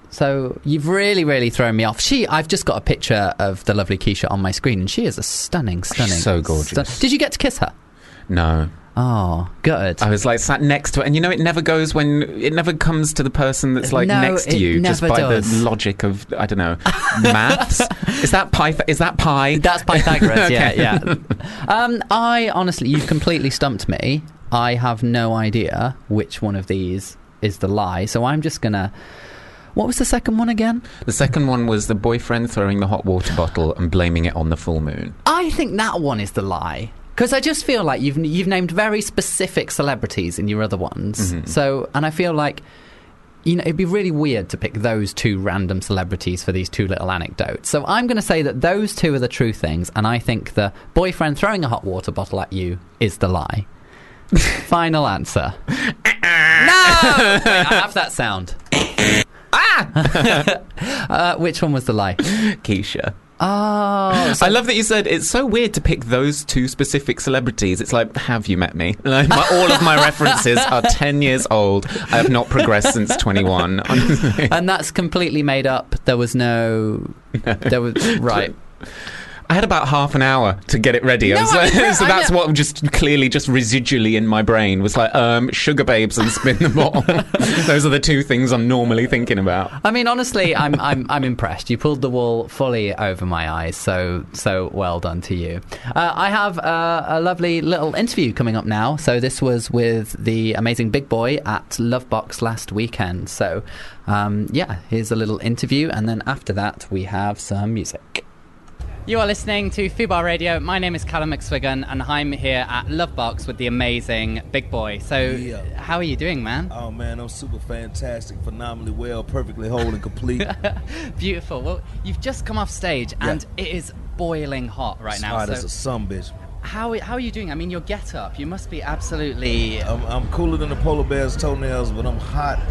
Speaker 3: So you've really, really thrown me off. She, I've just got a picture of the lovely Keisha on my screen, and she is a stunning, stunning,
Speaker 4: so gorgeous.
Speaker 3: stun- Did you get to kiss her?
Speaker 4: No.
Speaker 3: Oh, good.
Speaker 4: I was like sat next to it, and you know, it never goes when it never comes to the person that's like
Speaker 3: No,
Speaker 4: next to
Speaker 3: it
Speaker 4: you, just
Speaker 3: never
Speaker 4: by
Speaker 3: does.
Speaker 4: the logic of I don't know maths. is that pi? Is that pi?
Speaker 3: That's Pythagoras. Yeah, yeah. Um, I honestly, you've completely stumped me. I have no idea which one of these is the lie. So I'm just gonna. What was the second one again?
Speaker 4: The second one was the boyfriend throwing the hot water bottle and blaming it on the full moon.
Speaker 3: I think that one is the lie. Because I just feel like you've you've named very specific celebrities in your other ones. Mm-hmm. So, and I feel like you know it'd be really weird to pick those two random celebrities for these two little anecdotes. So I'm going to say that those two are the true things, and I think the boyfriend throwing a hot water bottle at you is the lie. Final answer. no, Wait, I have that sound. ah, uh, which one was the lie?
Speaker 4: Keisha.
Speaker 3: Oh, so
Speaker 4: I love that you said it's so weird to pick those two specific celebrities. It's like, have you met me? Like, my, all of my references are 10 years old. I have not progressed since 21.
Speaker 3: and that's completely made up. There was no, there was right.
Speaker 4: I had about half an hour to get it ready. I
Speaker 3: No,
Speaker 4: like- so that's what just clearly just residually in my brain was like, um, Sugababes and spin the ball. Those are the two things I'm normally thinking about.
Speaker 3: I mean, honestly, I'm I'm I'm impressed. You pulled the wool fully over my eyes. So so well done to you. Uh, I have uh, a lovely little interview coming up now. So this was with the amazing Big Boi at Lovebox last weekend. So um, yeah, here's a little interview, and then after that we have some music. You are listening to Fubar Radio. My name is Calum McSwiggan, and I'm here at Lovebox with the amazing Big Boi. So,
Speaker 5: Yeah.
Speaker 3: how are you doing, man?
Speaker 5: Oh man, I'm super fantastic, phenomenally well, perfectly whole and complete.
Speaker 3: Beautiful. Well, you've just come off stage, and it is boiling hot right now.
Speaker 5: Hot as a sun bitch.
Speaker 3: how how are you doing? I mean, your get up. You must be absolutely.
Speaker 5: I'm, I'm cooler than the polar bear's toenails, but I'm hot.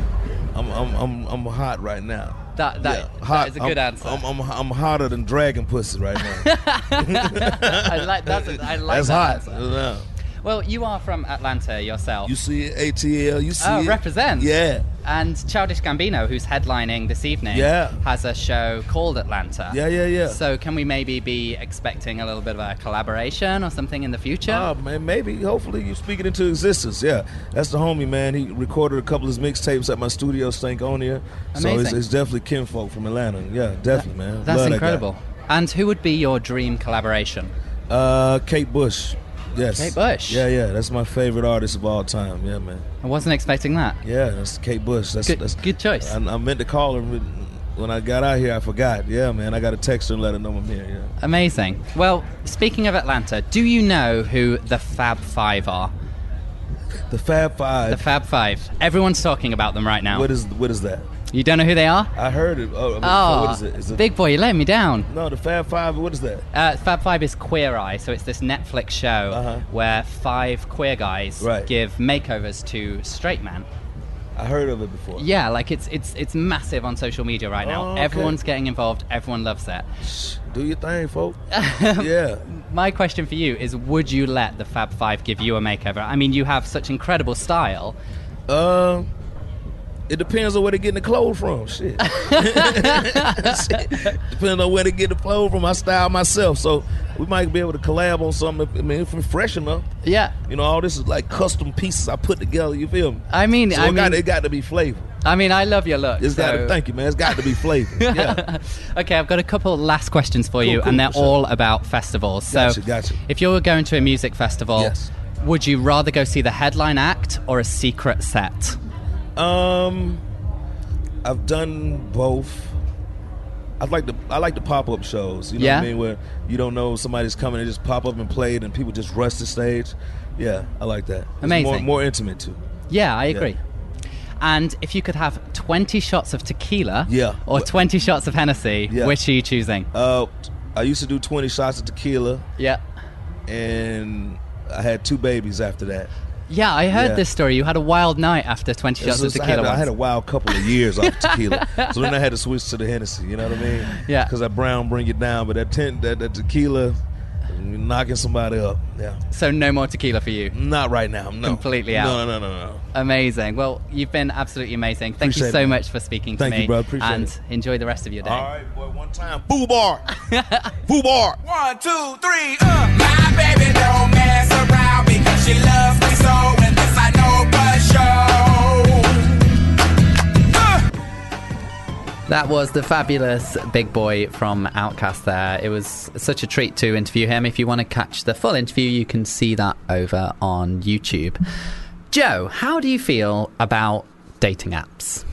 Speaker 5: I'm I'm I'm, I'm hot right now.
Speaker 3: That that,
Speaker 5: Yeah,
Speaker 3: that
Speaker 5: hot.
Speaker 3: is a good
Speaker 5: I'm,
Speaker 3: answer.
Speaker 5: I'm, I'm I'm hotter than dragon pussy right now.
Speaker 3: I like that's I like
Speaker 5: That's
Speaker 3: that
Speaker 5: hot.
Speaker 3: answer.
Speaker 5: Yeah.
Speaker 3: Well, you are from Atlanta yourself.
Speaker 5: You see ATL. You see
Speaker 3: Oh,
Speaker 5: it.
Speaker 3: represent.
Speaker 5: Yeah.
Speaker 3: and Childish Gambino, who's headlining this evening,
Speaker 5: Yeah.
Speaker 3: has a show called Atlanta.
Speaker 5: Yeah, yeah, yeah.
Speaker 3: So, can we maybe be expecting a little bit of a collaboration or something in the future?
Speaker 5: Oh man, maybe. Hopefully, you speak it into existence. Yeah, that's the homie, man. He recorded a couple of his mixtapes at my studio, Stankonia. Amazing. So it's, it's definitely kinfolk from Atlanta. Yeah, definitely, man.
Speaker 3: That's
Speaker 5: Love that
Speaker 3: incredible. And who would be your dream collaboration?
Speaker 5: Uh, Kate Bush. Yes.
Speaker 3: Kate Bush?
Speaker 5: Yeah, yeah. That's my favorite artist of all time. Yeah, man.
Speaker 3: I wasn't expecting that.
Speaker 5: Yeah, that's Kate Bush. That's
Speaker 3: Good,
Speaker 5: that's
Speaker 3: good choice.
Speaker 5: I, I meant to call her when I got out here. I forgot. Yeah, man. I got to text her and let her know I'm here. Yeah.
Speaker 3: Amazing. Well, speaking of Atlanta, do you know who the Fab Five are?
Speaker 5: The Fab Five.
Speaker 3: The Fab Five. Everyone's talking about them right now.
Speaker 5: What is what is that?
Speaker 3: You don't know who they are?
Speaker 5: I heard it. Oh,
Speaker 3: Oh,
Speaker 5: what is it? Is it
Speaker 3: Big Boi, you let me down.
Speaker 5: No, the Fab Five. What is that?
Speaker 3: Uh, Fab Five is Queer Eye, so it's this Netflix show
Speaker 5: Uh-huh.
Speaker 3: where five queer guys
Speaker 5: Right.
Speaker 3: give makeovers to straight men.
Speaker 5: I heard of it before.
Speaker 3: Yeah, like it's it's it's massive on social media right now.
Speaker 5: Oh, okay.
Speaker 3: Everyone's getting involved. Everyone loves that.
Speaker 5: Do your thing, folks. yeah.
Speaker 3: My question for you is: Would you let the Fab Five give you a makeover? I mean, you have such incredible style.
Speaker 5: Um, it depends on where they're getting the clothes from. Shit. Shit. Depends on where they get the clothes from. I style myself, so we might be able to collab on something. If, I mean, if it's fresh enough.
Speaker 3: Yeah,
Speaker 5: You know, all this is like custom pieces I put together. You feel me?
Speaker 3: I mean,
Speaker 5: So
Speaker 3: I
Speaker 5: it, got,
Speaker 3: mean,
Speaker 5: it got to be flavor.
Speaker 3: I mean, I love your look.
Speaker 5: It's got to. Thank you, man. It's got to be flavor. Yeah.
Speaker 3: Okay, I've got a couple last questions for you,
Speaker 5: Cool,
Speaker 3: and they're
Speaker 5: sure.
Speaker 3: all about festivals. So,
Speaker 5: Gotcha, gotcha.
Speaker 3: if you were going to a music festival,
Speaker 5: Yes.
Speaker 3: would you rather go see the headline act or a secret set?
Speaker 5: Um, I've done both. I like the I like the pop up shows. You know
Speaker 3: Yeah?
Speaker 5: what I mean? Where you don't know somebody's coming and just pop up and play it, and people just rush the stage. Yeah, I like that. It's
Speaker 3: Amazing.
Speaker 5: More, more intimate too.
Speaker 3: Yeah, I agree. And if you could have 20 shots of tequila
Speaker 5: Yeah.
Speaker 3: or 20 shots of Hennessy,
Speaker 5: Yeah.
Speaker 3: which are you choosing?
Speaker 5: Uh, I used to do twenty shots of tequila,
Speaker 3: Yeah.
Speaker 5: and I had two babies after that.
Speaker 3: Yeah, I heard
Speaker 5: Yeah.
Speaker 3: this story. You had a wild night after 20 shots of
Speaker 5: I had,
Speaker 3: tequila.
Speaker 5: I had a wild couple of years off tequila, so then I had to switch to the Hennessy. You know what I mean?
Speaker 3: Yeah.
Speaker 5: Because that brown bring it down, but that ten, that, that tequila, knocking somebody up. Yeah.
Speaker 3: So no more tequila for you.
Speaker 5: Not right now. No.
Speaker 3: Completely out.
Speaker 5: No, no, no, no.
Speaker 3: Amazing. Well, you've been absolutely amazing. Thank
Speaker 5: Appreciate you
Speaker 3: so
Speaker 5: it.
Speaker 3: much for speaking
Speaker 5: Thank to
Speaker 3: me.
Speaker 5: Thank you, bro. Appreciate
Speaker 3: and
Speaker 5: it.
Speaker 3: enjoy the rest of your day.
Speaker 5: All right, boy. One time. Boo bar. Boo bar.
Speaker 6: One, two, three. Uh. My baby don't mess around because she loves me so, and this I know for sure.
Speaker 3: That was the fabulous Big Boi from Outkast there. It was such a treat to interview him. If you want to catch the full interview, you can see that over on YouTube. Joe, how do you feel about dating apps?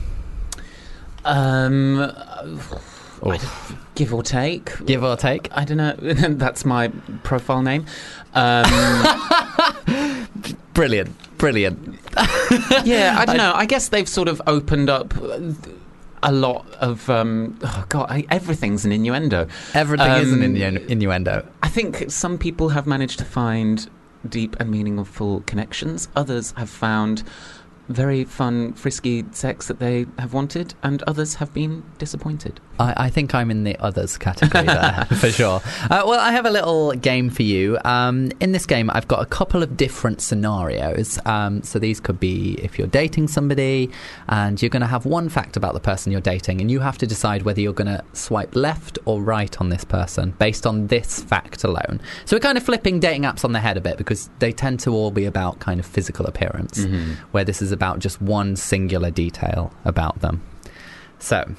Speaker 4: Um, give or take.
Speaker 3: Give or take?
Speaker 4: I don't know. That's my profile name. Um,
Speaker 3: Brilliant. Brilliant.
Speaker 4: yeah, I don't know. I guess they've sort of opened up a lot of. Um, oh God, I, everything's an innuendo.
Speaker 3: Everything is an
Speaker 4: Um,
Speaker 3: innu- innuendo.
Speaker 4: I think some people have managed to find deep and meaningful connections. Others have found very fun, frisky sex that they have wanted, and others have been disappointed.
Speaker 3: I, I think I'm in the others category there for sure. Uh, well, I have a little game for you. Um, in this game, I've got a couple of different scenarios. Um, so these could be if you're dating somebody and you're going to have one fact about the person you're dating, and you have to decide whether you're going to swipe left or right on this person based on this fact alone. So we're kind of flipping dating apps on their head a bit because they tend to all be about kind of physical appearance, where this is about just one singular detail about them. So,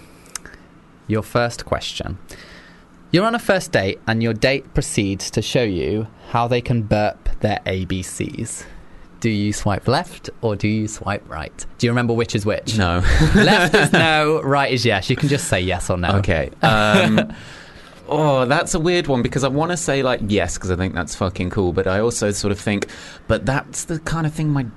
Speaker 3: your first question. You're on a first date, and your date proceeds to show you how they can burp their ABCs. Do you swipe left or do you swipe right? Do you remember which is which?
Speaker 4: No.
Speaker 3: left is no, right is yes. You can just say yes or no.
Speaker 4: Okay. Um, oh, that's a weird one because I want to say like yes because I think that's fucking cool, but I also sort of think, but that's the kind of thing my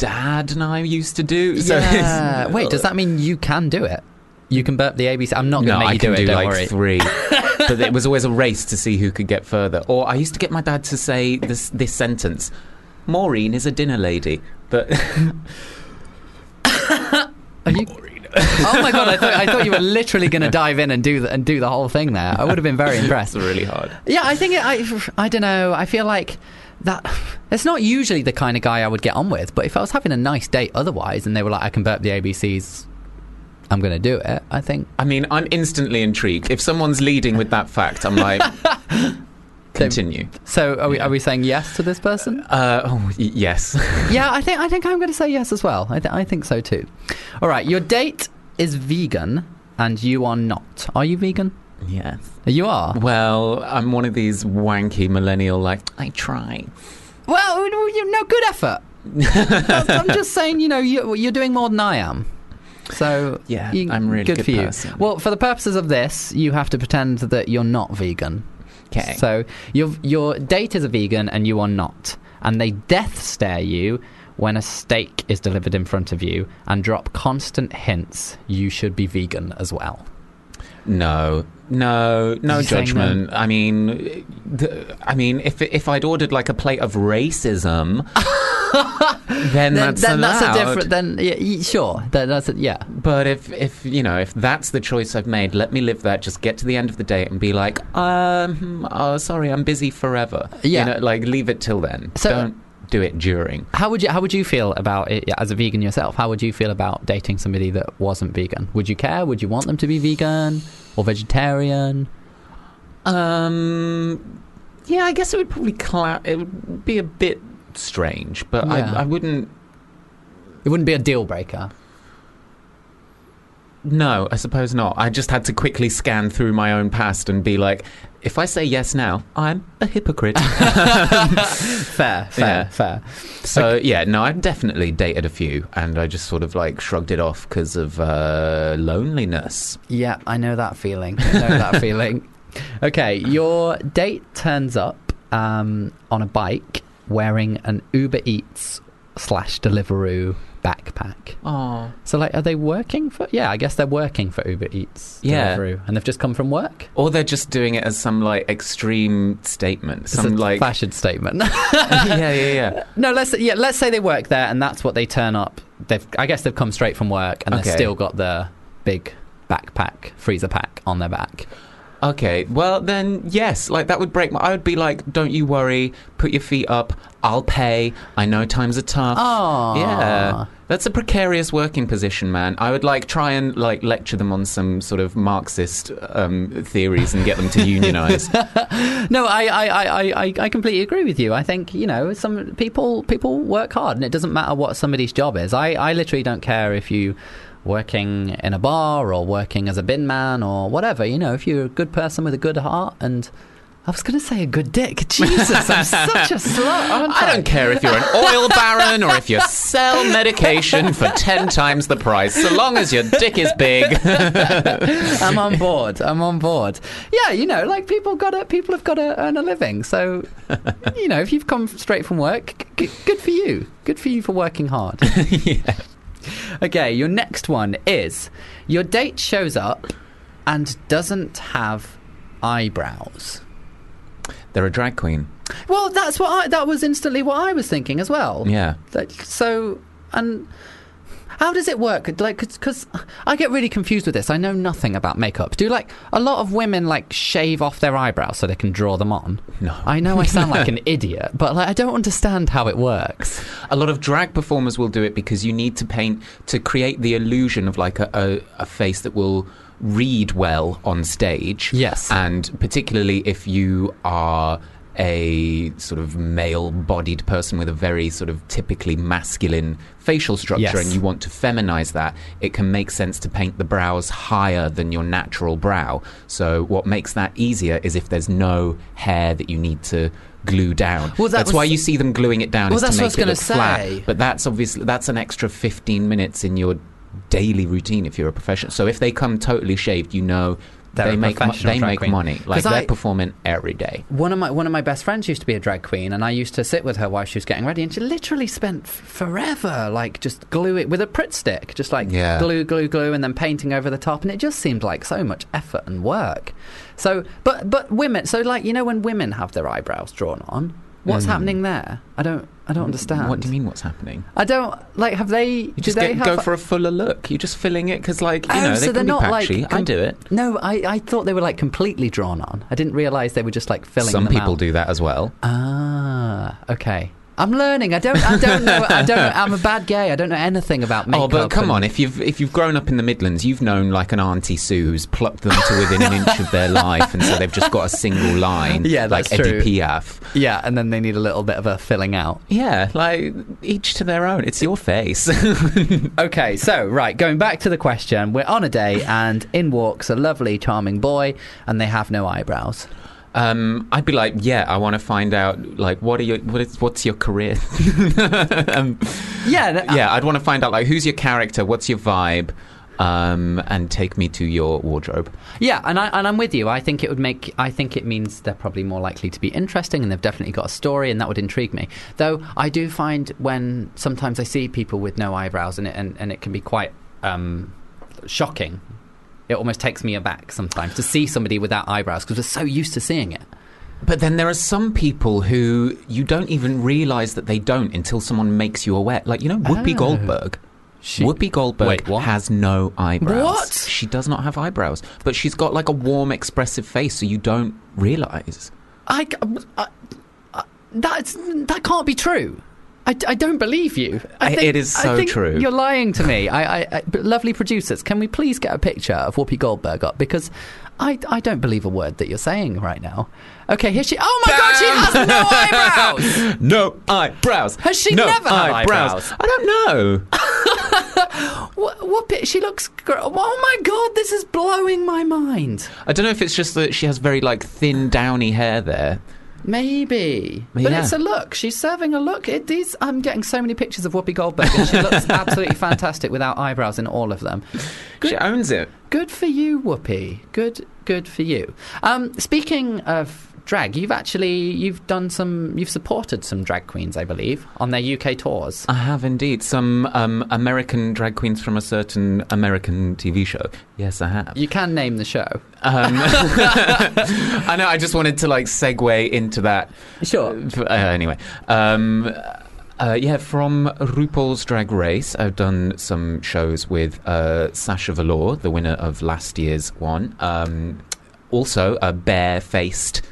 Speaker 4: dad and I used to do. So
Speaker 3: Yeah. Wait, does that mean you can do it? You can burp the ABC. I'm not going to
Speaker 4: no,
Speaker 3: make
Speaker 4: I
Speaker 3: you
Speaker 4: can
Speaker 3: do it.
Speaker 4: do
Speaker 3: don't
Speaker 4: like
Speaker 3: worry.
Speaker 4: three. but it was always a race to see who could get further. Or I used to get my dad to say this this sentence: "Maureen is a dinner lady." But
Speaker 3: Are you? oh my god! I thought, I thought you were literally going to dive in and do the, and do the whole thing there. I would have been very impressed.
Speaker 4: it's really hard.
Speaker 3: Yeah, I think it, I I don't know. I feel like that it's not usually the kind of guy I would get on with. But if I was having a nice date otherwise, and they were like, "I can burp the ABCs," I'm going to do it. I think.
Speaker 4: I mean, I'm instantly intrigued. If someone's leading with that fact, I'm like, continue.
Speaker 3: So are we
Speaker 4: Yeah.
Speaker 3: are we saying yes to this person?
Speaker 4: Uh, oh, y- yes.
Speaker 3: yeah, I think I think I'm going to say yes as well. I, th- I think so too. All right, your date is vegan, and you are not. Are you vegan?
Speaker 4: Yes.
Speaker 3: You are.
Speaker 4: Well, I'm one of these wanky millennial, like, I try.
Speaker 3: Well, you no good effort. I'm just saying, you know, you, you're doing more than I am. So
Speaker 4: Yeah,
Speaker 3: you-
Speaker 4: I'm really good
Speaker 3: for you. Well, for the purposes of this, you have to pretend that you're not vegan.
Speaker 4: Okay.
Speaker 3: So your your date is a vegan and you are not, and they death stare you when a steak is delivered in front of you and drop constant hints you should be vegan as well.
Speaker 4: No, no, no judgment. I mean, the, I mean, if if I'd ordered like a plate of racism, then,
Speaker 3: Then,
Speaker 4: that's
Speaker 3: then that's a
Speaker 4: allowed.
Speaker 3: different. Then yeah, sure, that, that's a, yeah.
Speaker 4: But if if you know if that's the choice I've made, let me live that. Just get to the end of the day and be like, um, oh, sorry, I'm busy forever.
Speaker 3: Yeah.
Speaker 4: you know, like leave it till then.
Speaker 3: So-
Speaker 4: Don't do it during.
Speaker 3: How would you How would you feel about it as a vegan yourself? How would you feel about dating somebody that wasn't vegan? Would you care? Would you want them to be vegan or vegetarian?
Speaker 4: Um, yeah, I guess it would probably cla- it would be a bit strange, but
Speaker 3: Yeah.
Speaker 4: I, I wouldn't.
Speaker 3: It wouldn't be a deal breaker.
Speaker 4: No, I suppose not. I just had to quickly scan through my own past and be like, if I say yes now, I'm a hypocrite.
Speaker 3: Fair, fair,
Speaker 4: Yeah.
Speaker 3: fair.
Speaker 4: so yeah, no, I've definitely dated a few, and I just sort of like shrugged it off because of uh, loneliness.
Speaker 3: Yeah, I know that feeling. I know that feeling. Okay, your date turns up um, on a bike wearing an Uber Eats slash Deliveroo backpack.
Speaker 4: Oh,
Speaker 3: So, like, are they working for? Yeah, I guess they're working for Uber Eats.
Speaker 4: Yeah.
Speaker 3: Deliveroo, and they've just come from work.
Speaker 4: or they're just doing it as some like extreme statement,
Speaker 3: It's
Speaker 4: some
Speaker 3: a
Speaker 4: like
Speaker 3: fashion statement.
Speaker 4: yeah, yeah, yeah.
Speaker 3: no, let's yeah, let's say they work there, and that's what they turn up. They've, I guess, they've come straight from work, and
Speaker 4: Okay.
Speaker 3: they've still got the big backpack, freezer pack on their back.
Speaker 4: Okay, well then, yes, like that would break my. I would be like, "Don't you worry, put your feet up. I'll pay. I know times are tough."
Speaker 3: Aw.
Speaker 4: yeah, that's a precarious working position, man. I would like try and like lecture them on some sort of Marxist um, theories and get them to unionize.
Speaker 3: No, I, I, I, I, I completely agree with you. I think you know some people people work hard, and it doesn't matter what somebody's job is. I, I literally don't care if you working in a bar or working as a bin man or whatever. You know, if you're a good person with a good heart and I was going to say a good dick. Jesus, I'm such a slut. aren't
Speaker 4: I don't care if you're an oil baron or if you sell medication for 10 times the price, so long as your dick is big.
Speaker 3: I'm on board. I'm on board. Yeah, you know, like people got to people have got to earn a living. So, you know, if you've come straight from work, g- good for you. Good for you for working hard.
Speaker 4: yeah.
Speaker 3: Okay, your next one is your date shows up and doesn't have eyebrows.
Speaker 4: They're a drag queen.
Speaker 3: Well, that's what I, that was instantly what I was thinking as well.
Speaker 4: Yeah.
Speaker 3: Like, so, and how does it work? Like, because I get really confused with this. I know nothing about makeup. Do like a lot of women like shave off their eyebrows so they can draw them on?
Speaker 4: No.
Speaker 3: I know I sound like an idiot, but like I don't understand how it works.
Speaker 4: A lot of drag performers will do it because you need to paint to create the illusion of like a, a, a face that will read well on stage.
Speaker 3: Yes.
Speaker 4: And particularly if you are a sort of male bodied person with a very sort of typically masculine facial structure
Speaker 3: Yes.
Speaker 4: and you want to feminize that, it can make sense to paint the brows higher than your natural brow. So what makes that easier is if there's no hair that you need to glue down.
Speaker 3: Well, that
Speaker 4: that's
Speaker 3: was-
Speaker 4: why you see them gluing it down
Speaker 3: Well, that's
Speaker 4: to
Speaker 3: what I was
Speaker 4: look
Speaker 3: gonna
Speaker 4: flat.
Speaker 3: say.
Speaker 4: But that's obviously that's an extra 15 minutes in your daily routine if you're a professional. So if they come totally shaved, you know
Speaker 3: They're
Speaker 4: they make mo- they make
Speaker 3: queen.
Speaker 4: money. Like they're
Speaker 3: I-
Speaker 4: performing every day.
Speaker 3: One of my one of my best friends used to be a drag queen, and I used to sit with her while she was getting ready, and she literally spent f- forever like just glue it with a Pritt stick, just like
Speaker 4: Yeah.
Speaker 3: glue, glue, glue, and then painting over the top, and it just seemed like so much effort and work. So, but but women, so like you know when women have their eyebrows drawn on, what's happening there? I don't I don't understand.
Speaker 4: Mm. What do you mean? What's happening?
Speaker 3: I don't like. Have they?
Speaker 4: You just
Speaker 3: they
Speaker 4: get, go for a fuller look. You're just filling it because, like, you
Speaker 3: Oh,
Speaker 4: know,
Speaker 3: so
Speaker 4: they
Speaker 3: they're not
Speaker 4: patchy.
Speaker 3: like
Speaker 4: I can do it.
Speaker 3: No, I, I thought they were like completely drawn on. I didn't realize they were just like filling.
Speaker 4: Some people
Speaker 3: out.
Speaker 4: do that as well.
Speaker 3: Ah, okay. I'm learning. I don't. I don't know. I don't. Know, I'm a bad gay. I don't know anything about makeup.
Speaker 4: Oh, but come on! If you've if you've grown up in the Midlands, you've known like an Auntie Sue who's plucked them to within an inch of their life, and so they've just got a single line.
Speaker 3: Yeah,
Speaker 4: like
Speaker 3: that's true.
Speaker 4: Edith Piaf.
Speaker 3: Yeah, and then they need a little bit of a filling out.
Speaker 4: Yeah, like each to their own. It's your face.
Speaker 3: Okay, so right, going back to the question, we're on a day, and in walks a lovely, charming boy, and they have no eyebrows.
Speaker 4: Um, I'd be like, yeah, I want to find out, like, what are your, what is, what's your career? um,
Speaker 3: Yeah, th-
Speaker 4: yeah, I'd want to find out, like, who's your character, what's your vibe, um, and take me to your wardrobe.
Speaker 3: Yeah, and I and I'm with you. I think it would make. I think it means they're probably more likely to be interesting, and they've definitely got a story, and that would intrigue me. Though I do find when sometimes I see people with no eyebrows, and it and, and it can be quite um, shocking. It almost takes me aback sometimes to see somebody without eyebrows because we're so used to seeing it.
Speaker 4: But then there are some people who you don't even realize that they don't until someone makes you aware. Like, you know, Whoopi
Speaker 3: Oh.
Speaker 4: Goldberg.
Speaker 3: She-
Speaker 4: Whoopi Goldberg
Speaker 3: Wait,
Speaker 4: has no eyebrows.
Speaker 3: What?
Speaker 4: She does not have eyebrows, but she's got like a warm, expressive face, so you don't realize.
Speaker 3: I, I, I- uh, uh, that's that can't be true. I, I don't believe you. I think,
Speaker 4: it is so true.
Speaker 3: You're lying to me. I, I, lovely producers, can we please get a picture of Whoopi Goldberg up because I, I don't believe a word that you're saying right now. Okay, here she. Oh my God, she has no eyebrows.
Speaker 4: No eyebrows.
Speaker 3: Has she
Speaker 4: no
Speaker 3: never had eyebrows?
Speaker 4: I don't know.
Speaker 3: What, Whoopi, she looks. Gr- oh my God, this is blowing my mind.
Speaker 4: I don't know if it's just that she has very like thin, downy hair there.
Speaker 3: Maybe, but
Speaker 4: Yeah.
Speaker 3: it's a look. She's serving a look. It, these, I'm getting so many pictures of Whoopi Goldberg, and she looks absolutely fantastic without eyebrows in all of them.
Speaker 4: She owns it.
Speaker 3: Good for you, Whoopi. Good, good for you. Um, speaking of drag, you've actually you've done some, you've supported some drag queens, I believe, on their UK tours.
Speaker 4: I have indeed some um, American drag queens from a certain American TV show. Yes, I have.
Speaker 3: You can name the show.
Speaker 4: Um, I know. I just wanted to like segue into that.
Speaker 3: Sure.
Speaker 4: Uh, anyway, um, uh, yeah, from RuPaul's Drag Race, I've done some shows with uh, Sasha Velour, the winner of last year's one. Um, also, a bare-faced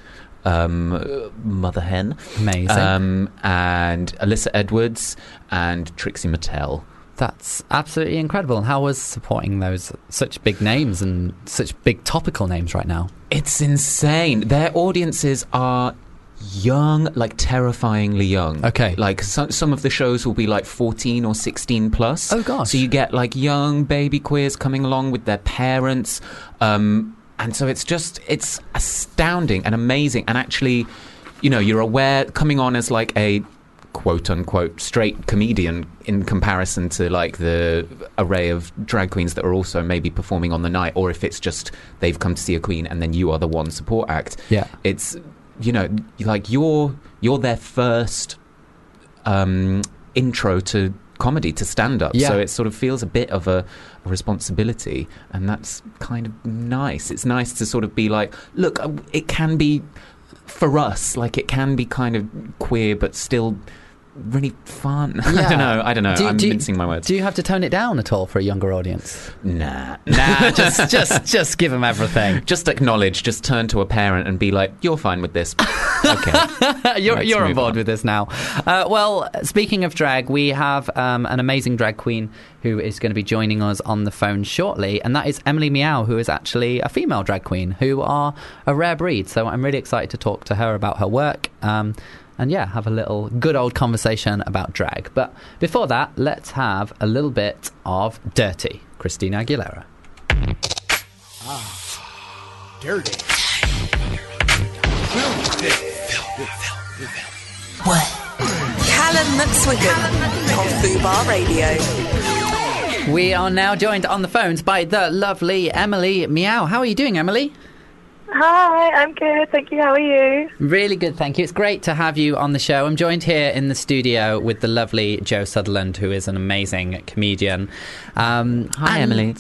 Speaker 4: um, mother hen,
Speaker 3: Amazing.
Speaker 4: um, and Alyssa Edwards and Trixie Mattel.
Speaker 3: That's absolutely incredible. And how was supporting those such big names and such big topical names right now?
Speaker 4: It's insane. Their audiences are young, like terrifyingly young.
Speaker 3: Okay.
Speaker 4: Like some some of the shows will be like 14 or 16 plus.
Speaker 3: Oh, gosh.
Speaker 4: So you get like young baby queers coming along with their parents. Um, and so it's just it's astounding and amazing and actually you know you're aware coming on as like a quote unquote straight comedian in comparison to like the array of drag queens that are also maybe performing on the night or if it's just they've come to see a queen and then you are the one support act
Speaker 3: Yeah.
Speaker 4: it's you know like you're you're their first um intro to comedy to stand up
Speaker 3: Yeah.
Speaker 4: so it sort of feels a bit of a, a responsibility and that's kind of nice. It's nice to sort of be like look uh, it can be for us like it can be kind of queer but still really fun i don't know i don't know
Speaker 3: Do you-
Speaker 4: i'm
Speaker 3: do you-
Speaker 4: mincing my words
Speaker 3: Do you have to tone it down at all for a younger audience?
Speaker 4: nah
Speaker 3: Nah, just just just give them everything.
Speaker 4: just acknowledge just turn to a parent and be like you're fine with this okay
Speaker 3: you're
Speaker 4: Let's
Speaker 3: you're on board
Speaker 4: on.
Speaker 3: with this now. Uh, well, speaking of drag, we have um, an amazing drag queen who is going to be joining us on the phone shortly, and that is Emily Meow, who is actually a female drag queen, who are a rare breed. So I'm really excited to talk to her about her work. Um, and yeah, have a little good old conversation about drag. But before that, let's have a little bit of Dirty, Christina Aguilera.
Speaker 5: Ah, Dirty.
Speaker 2: What, Calum McSwiggan on Fubar Radio.
Speaker 3: We are now joined on the phones by the lovely Emily Meow. How are you doing, Emily?
Speaker 6: Hi, I'm good. Thank you. How are you?
Speaker 3: Really good, thank you. It's great to have you on the show. I'm joined here in the studio with the lovely Joe Sutherland, who is an amazing comedian. Um,
Speaker 4: hi
Speaker 3: and-
Speaker 4: emily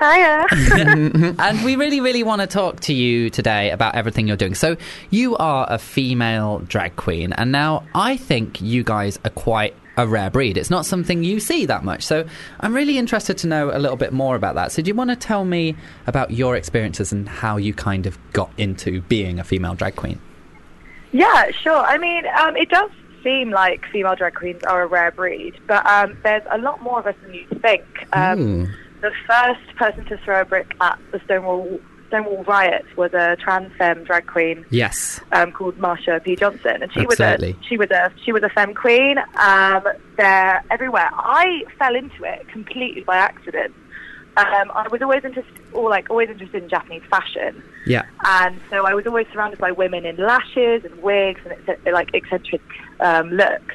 Speaker 6: Hiya.
Speaker 3: And we really, really want to talk to you today about everything you're doing. So, you are a female drag queen, and now I think you guys are quite a rare breed. It's not something you see that much. So, I'm really interested to know a little bit more about that. So, do you want to tell me about your experiences and how you kind of got into being a female drag queen?
Speaker 6: yeah, sure. I mean, um, it does seem like female drag queens are a rare breed, but um, there's a lot more of us than you think. Um, the first person to throw a brick at the Stonewall Stonewall riot was a trans femme drag queen
Speaker 3: Yes.
Speaker 6: um, called Marsha P. Johnson, and she
Speaker 3: Absolutely.
Speaker 6: was a she was a she was a femme queen. Um, they're everywhere. I fell into it completely by accident. Um, I was always interested, or like always interested in Japanese fashion,
Speaker 3: Yeah.
Speaker 6: and so I was always surrounded by women in lashes and wigs and like eccentric um, looks.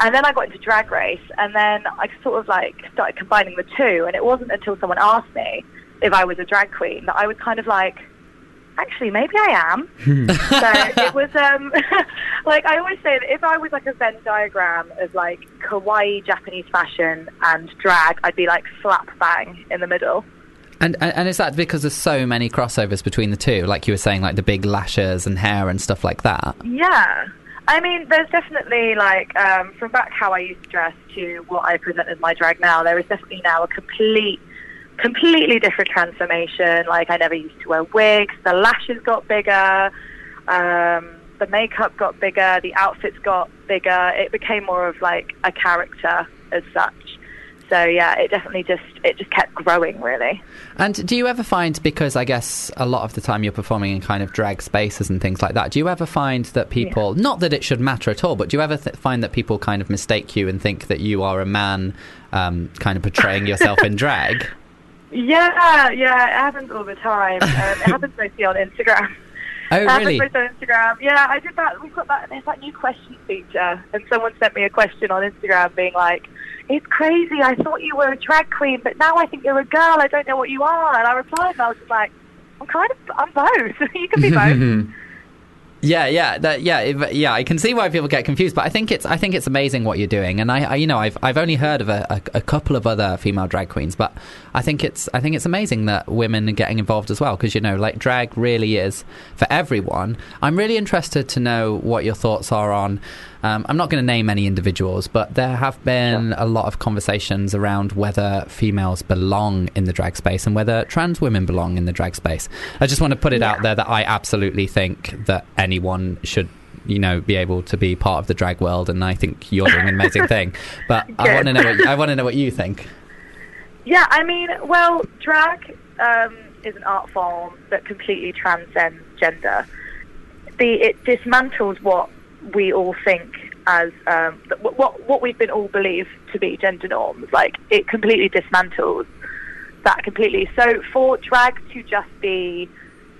Speaker 6: And then I got into Drag Race, and then I sort of like started combining the two. And it wasn't until someone asked me if I was a drag queen that I was kind of like, actually, maybe I am. so it was um, like I always say that if I was like a Venn diagram of like kawaii Japanese fashion and drag, I'd be like slap bang in the middle.
Speaker 3: And, and and is that because there's so many crossovers between the two? Like you were saying, like the big lashes and hair and stuff like that.
Speaker 6: Yeah. I mean, there's definitely like um, from back how I used to dress to what I present as my drag now. There is definitely now a complete, completely different transformation. Like I never used to wear wigs. The lashes got bigger. Um, the makeup got bigger. The outfits got bigger. It became more of like a character as such. So yeah, it definitely just it just kept growing really.
Speaker 3: And do you ever find, because I guess a lot of the time you're performing in kind of drag spaces and things like that, do you ever find that people, not that it should matter at all, but do you ever th- find that people kind of mistake you and think that you are a man um, kind of portraying yourself in drag?
Speaker 6: Yeah, yeah, it happens all the time. Um, it happens mostly on Instagram.
Speaker 3: Oh, really?
Speaker 6: haven't on Instagram. Yeah, I did that. We've got that. There's that new question feature, and someone sent me a question on Instagram, being like, "It's crazy. I thought you were a drag queen, but now I think you're a girl. I don't know what you are." And I replied, and I was just like, "I'm kind of. I'm both. you can be both."
Speaker 3: Yeah, yeah, that, yeah, yeah. I can see why people get confused, but I think it's I think it's amazing what you're doing, and I, I you know, I've I've only heard of a, a, a couple of other female drag queens, but I think it's I think it's amazing that women are getting involved as well, because you know, like drag really is for everyone. I'm really interested to know what your thoughts are on. Um, I'm not going to name any individuals, but there have been a lot of conversations around whether females belong in the drag space and whether trans women belong in the drag space. I just want to put it out there that I absolutely think that anyone should you know be able to be part of the drag world and I think you're doing an amazing thing. But I want to know what I want to know what you think.
Speaker 6: Yeah, I mean, well, drag um, is an art form that completely transcends gender. the it dismantles what we all think as um, what what we've been all believed to be gender norms. Like it completely dismantles that completely. So for drag to just be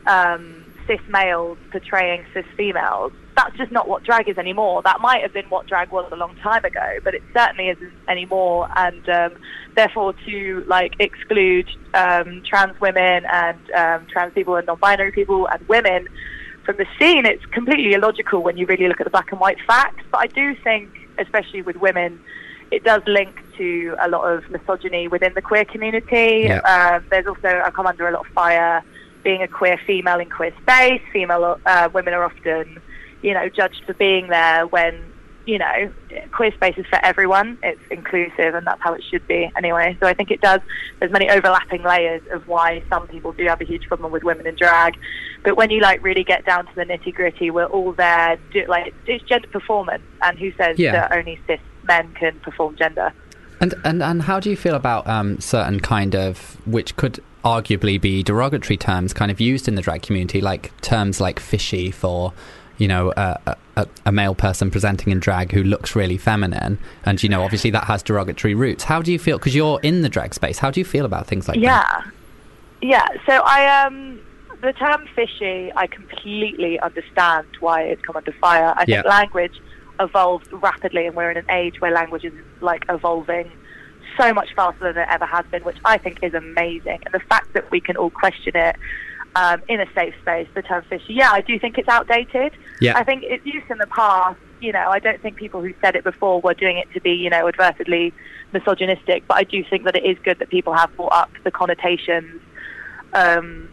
Speaker 6: um, cis males portraying cis females, that's just not what drag is anymore. That might have been what drag was a long time ago, but it certainly isn't anymore. And um, therefore, to like exclude um, trans women and um, trans people and non-binary people and women from the scene, it's completely illogical when you really look at the black and white facts. But I do think, especially with women, it does link to a lot of misogyny within the queer community.
Speaker 3: Yeah.
Speaker 6: Um, there's also I come under a lot of fire being a queer female in queer space. Female uh, women are often, you know, judged for being there when, you know, queer space is for everyone. It's inclusive, and that's how it should be anyway. So I think it does. There's many overlapping layers of why some people do have a huge problem with women in drag, but when you like really get down to the nitty gritty, we're all there. Do, like it's gender performance, and who says
Speaker 3: Yeah.
Speaker 6: that only cis men can perform gender?
Speaker 3: And and and how do you feel about um, certain kind of which could arguably be derogatory terms kind of used in the drag community, like terms like fishy for you know a, a, a male person presenting in drag who looks really feminine, and you know obviously that has derogatory roots. How do you feel? Because you're in the drag space. How do you feel about things like that?
Speaker 6: Yeah, yeah. So I um the term fishy, I completely understand why it's come under fire. I think language evolved rapidly, and we're in an age where language is like evolving so much faster than it ever has been, which I think is amazing. And the fact that we can all question it um, in a safe space, the term fishy, yeah, I do think it's outdated.
Speaker 3: Yeah.
Speaker 6: I think it's used in the past. You know, I don't think people who said it before were doing it to be, you know, advertedly misogynistic. But I do think that it is good that people have brought up the connotations um,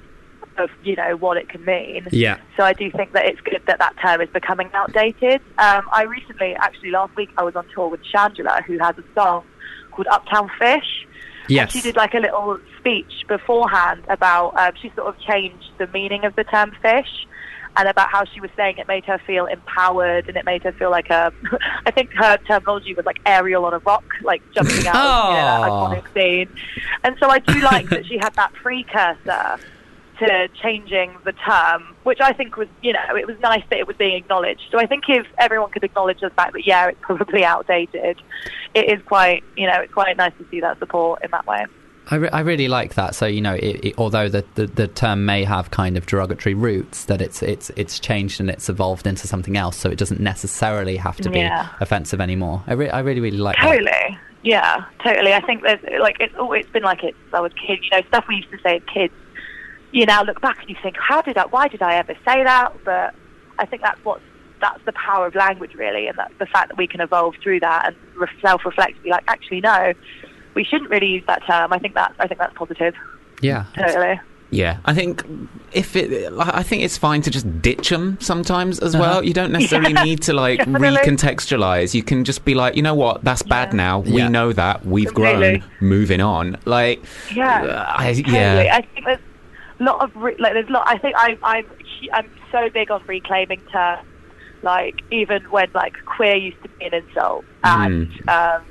Speaker 6: of, you know, what it can mean.
Speaker 3: Yeah.
Speaker 6: So I do think that it's good that that term is becoming outdated. Um, I recently, actually last week, I was on tour with Chandler, who has a song called Uptown Fish.
Speaker 3: Yes.
Speaker 6: And she did like a little speech beforehand about, um, she sort of changed the meaning of the term fish and about how she was saying it made her feel empowered and it made her feel like a, I think her terminology was like Ariel on a rock, like jumping out of you know, that
Speaker 3: Oh.
Speaker 6: iconic scene. And so I do like that she had that precursor to changing the term, which I think was, you know, it was nice that it was being acknowledged. So I think if everyone could acknowledge the fact that, yeah, it's probably outdated, it is quite, you know, it's quite nice to see that support in that way.
Speaker 3: I, re- I really like that. So you know, it, it, although the, the the term may have kind of derogatory roots, that it's it's it's changed and it's evolved into something else. So it doesn't necessarily have to be
Speaker 6: Yeah.
Speaker 3: offensive anymore. I, re- I really really like that.
Speaker 6: Totally. Yeah, totally. I think there's like it's always been like it since I was kid. You know, stuff we used to say as kids. You now look back and you think, how did I? Why did I ever say that? But I think that's what that's the power of language, really, and that's the fact that we can evolve through that and re- self-reflect. and Be like, actually, no, we shouldn't really use that term. I think that I think that's positive.
Speaker 3: Yeah.
Speaker 6: Totally.
Speaker 4: Yeah, I think if it, I think it's fine to just ditch them sometimes as
Speaker 3: Uh-huh.
Speaker 4: well. You don't necessarily
Speaker 6: Yeah,
Speaker 4: need to like
Speaker 6: definitely.
Speaker 4: recontextualize. You can just be like, you know what, that's bad
Speaker 6: Yeah.
Speaker 4: now. We know that. We've
Speaker 6: Completely.
Speaker 4: grown. Moving on. Like,
Speaker 6: Yeah,
Speaker 4: uh, I,
Speaker 6: totally.
Speaker 4: yeah,
Speaker 6: I think there's a lot of re- like there's a lot. I think I'm I'm I'm so big on reclaiming terms. Like even when like queer used to be an insult, and um,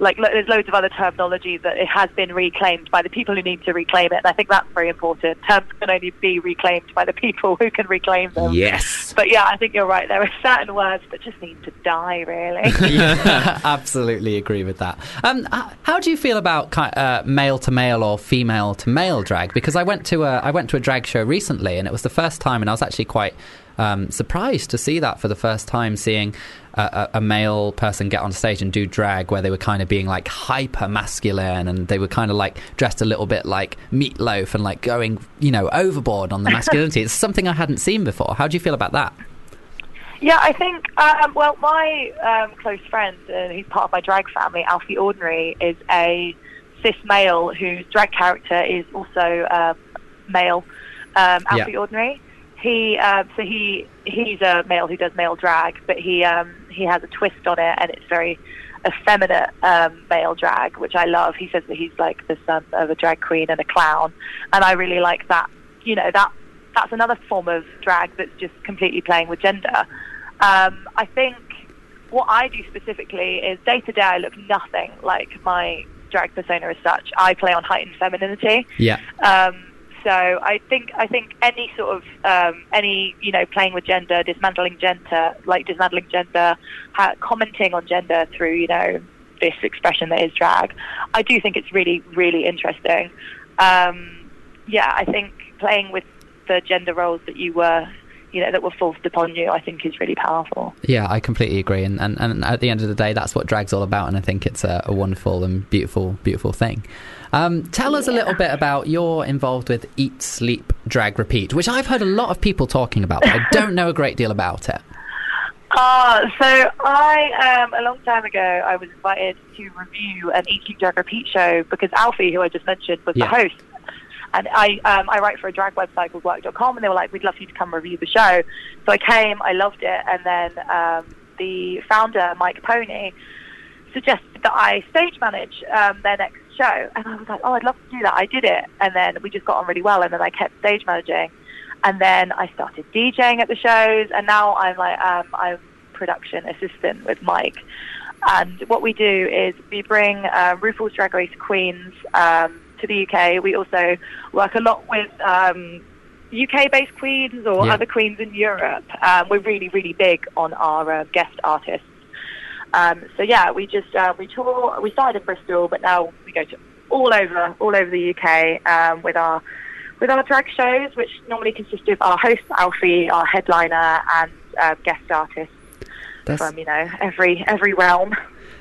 Speaker 6: like lo- there's loads of other terminology that it has been reclaimed by the people who need to reclaim it. And I think that's very important. Terms can only be reclaimed by the people who can reclaim them.
Speaker 4: yes.
Speaker 6: But yeah, I think you're right. There are certain words that just need to die. Really.
Speaker 3: yeah, absolutely agree with that. Um, how do you feel about uh, male to male or female to male drag? Because I went to a I went to a drag show recently, and it was the first time, and I was actually quite um, surprised to see that for the first time, seeing a, a, male person get on stage and do drag, where they were kind of being like hyper masculine, and they were kind of like dressed a little bit like meatloaf and like going, you know, overboard on the masculinity. it's something I hadn't seen before. How do you feel about that?
Speaker 6: Yeah, I think. Um, well, my um, close friend, uh, he's part of my drag family, Alfie Ordinary, is a cis male whose drag character is also um, male. Um,
Speaker 3: Yeah.
Speaker 6: Alfie Ordinary. He um, so he he's a male who does male drag, but he um, he has a twist on it, and it's very effeminate um, male drag, which I love. He says that he's like the son of a drag queen and a clown, and I really like that. You know that that's another form of drag that's just completely playing with gender. Um, I think what I do specifically is day to day I look nothing like my drag persona as such. I play on heightened femininity.
Speaker 3: Yeah.
Speaker 6: Um, So I think I think any sort of um, any you know playing with gender, dismantling gender, like dismantling gender, ha- commenting on gender through you know this expression that is drag. I do think it's really really interesting. Um, yeah, I think playing with the gender roles that you were you know that were forced upon you, I think is really powerful.
Speaker 3: Yeah, I completely agree. And, and, and at the end of the day, that's what drag's all about. And I think it's a, a wonderful and beautiful, beautiful thing. Um, tell us a little bit about you're involved with Eat, Sleep, Drag, Repeat, which I've heard a lot of people talking about, but I don't know a great deal about it.
Speaker 6: Uh, so I, um, a long time ago, I was invited to review an Eat, Sleep, Drag, Repeat show because Alfie, who I just mentioned, was
Speaker 3: Yeah.
Speaker 6: the host. And I, um, I write for a drag website called Work.com, and they were like, "We'd love you to come review the show." So I came, I loved it, and then um, the founder, Mike Pony, suggested that I stage manage um, their next show, and I was like, "Oh, I'd love to do that." I did it, and then we just got on really well, and then I kept stage managing, and then I started DJing at the shows, and now I'm like, um, I'm production assistant with Mike. And what we do is we bring uh, RuPaul's Drag Race queens um, to the UK. We also work a lot with um, UK-based queens or
Speaker 3: Yeah.
Speaker 6: other queens in Europe. Um, we're really, really big on our uh, guest artists. Um, so yeah, we just uh, we tour. We started in Bristol, but now we go to all over, all over the UK um, with our with our drag shows, which normally consist of our host Alfie, our headliner, and uh, guest artists
Speaker 3: That's,
Speaker 6: from you know every every realm.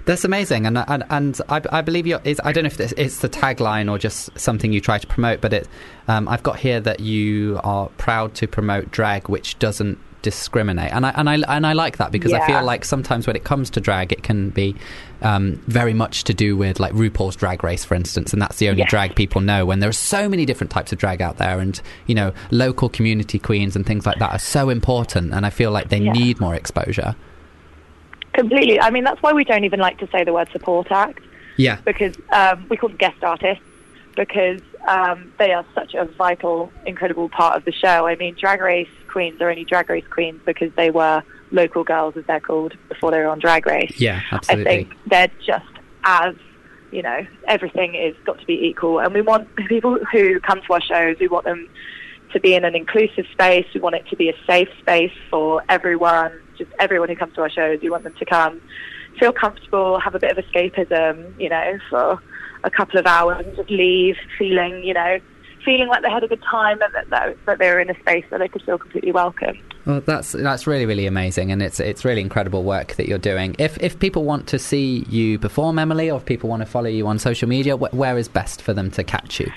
Speaker 3: That's amazing. And, and, and I, I believe you're, it's, I don't know if this, it's the tagline or just something you try to promote, but it, um, I've got here that you are proud to promote drag which doesn't discriminate and I, and I and I like that because I feel like sometimes when it comes to drag it can be um, very much to do with like RuPaul's Drag Race for instance and that's the only drag people know when there are so many different types of drag out there and you know local community queens and things like that are so important and I feel like they
Speaker 6: Yeah.
Speaker 3: need more exposure
Speaker 6: Completely. I mean, that's why we don't even like to say the word support act
Speaker 3: yeah
Speaker 6: because um, we call them guest artists because um, they are such a vital, incredible part of the show. I mean, Drag Race queens are only Drag Race queens because they were local girls, as they're called, before they were on Drag Race.
Speaker 3: yeah absolutely.
Speaker 6: I think they're just as you know everything is got to be equal, and we want people who come to our shows. We want them to be in an inclusive space. We want it to be a safe space for everyone, just everyone who comes to our shows. We want them to come, feel comfortable, have a bit of escapism, you know, for a couple of hours, and just leave feeling, you know, feeling like they had a good time and that, that, that they were in a space where they could feel completely welcome.
Speaker 3: Well, that's that's really really amazing, and it's it's really incredible work that you're doing. If if people want to see you perform, Emily, or if people want to follow you on social media, wh- where is best for them to catch you?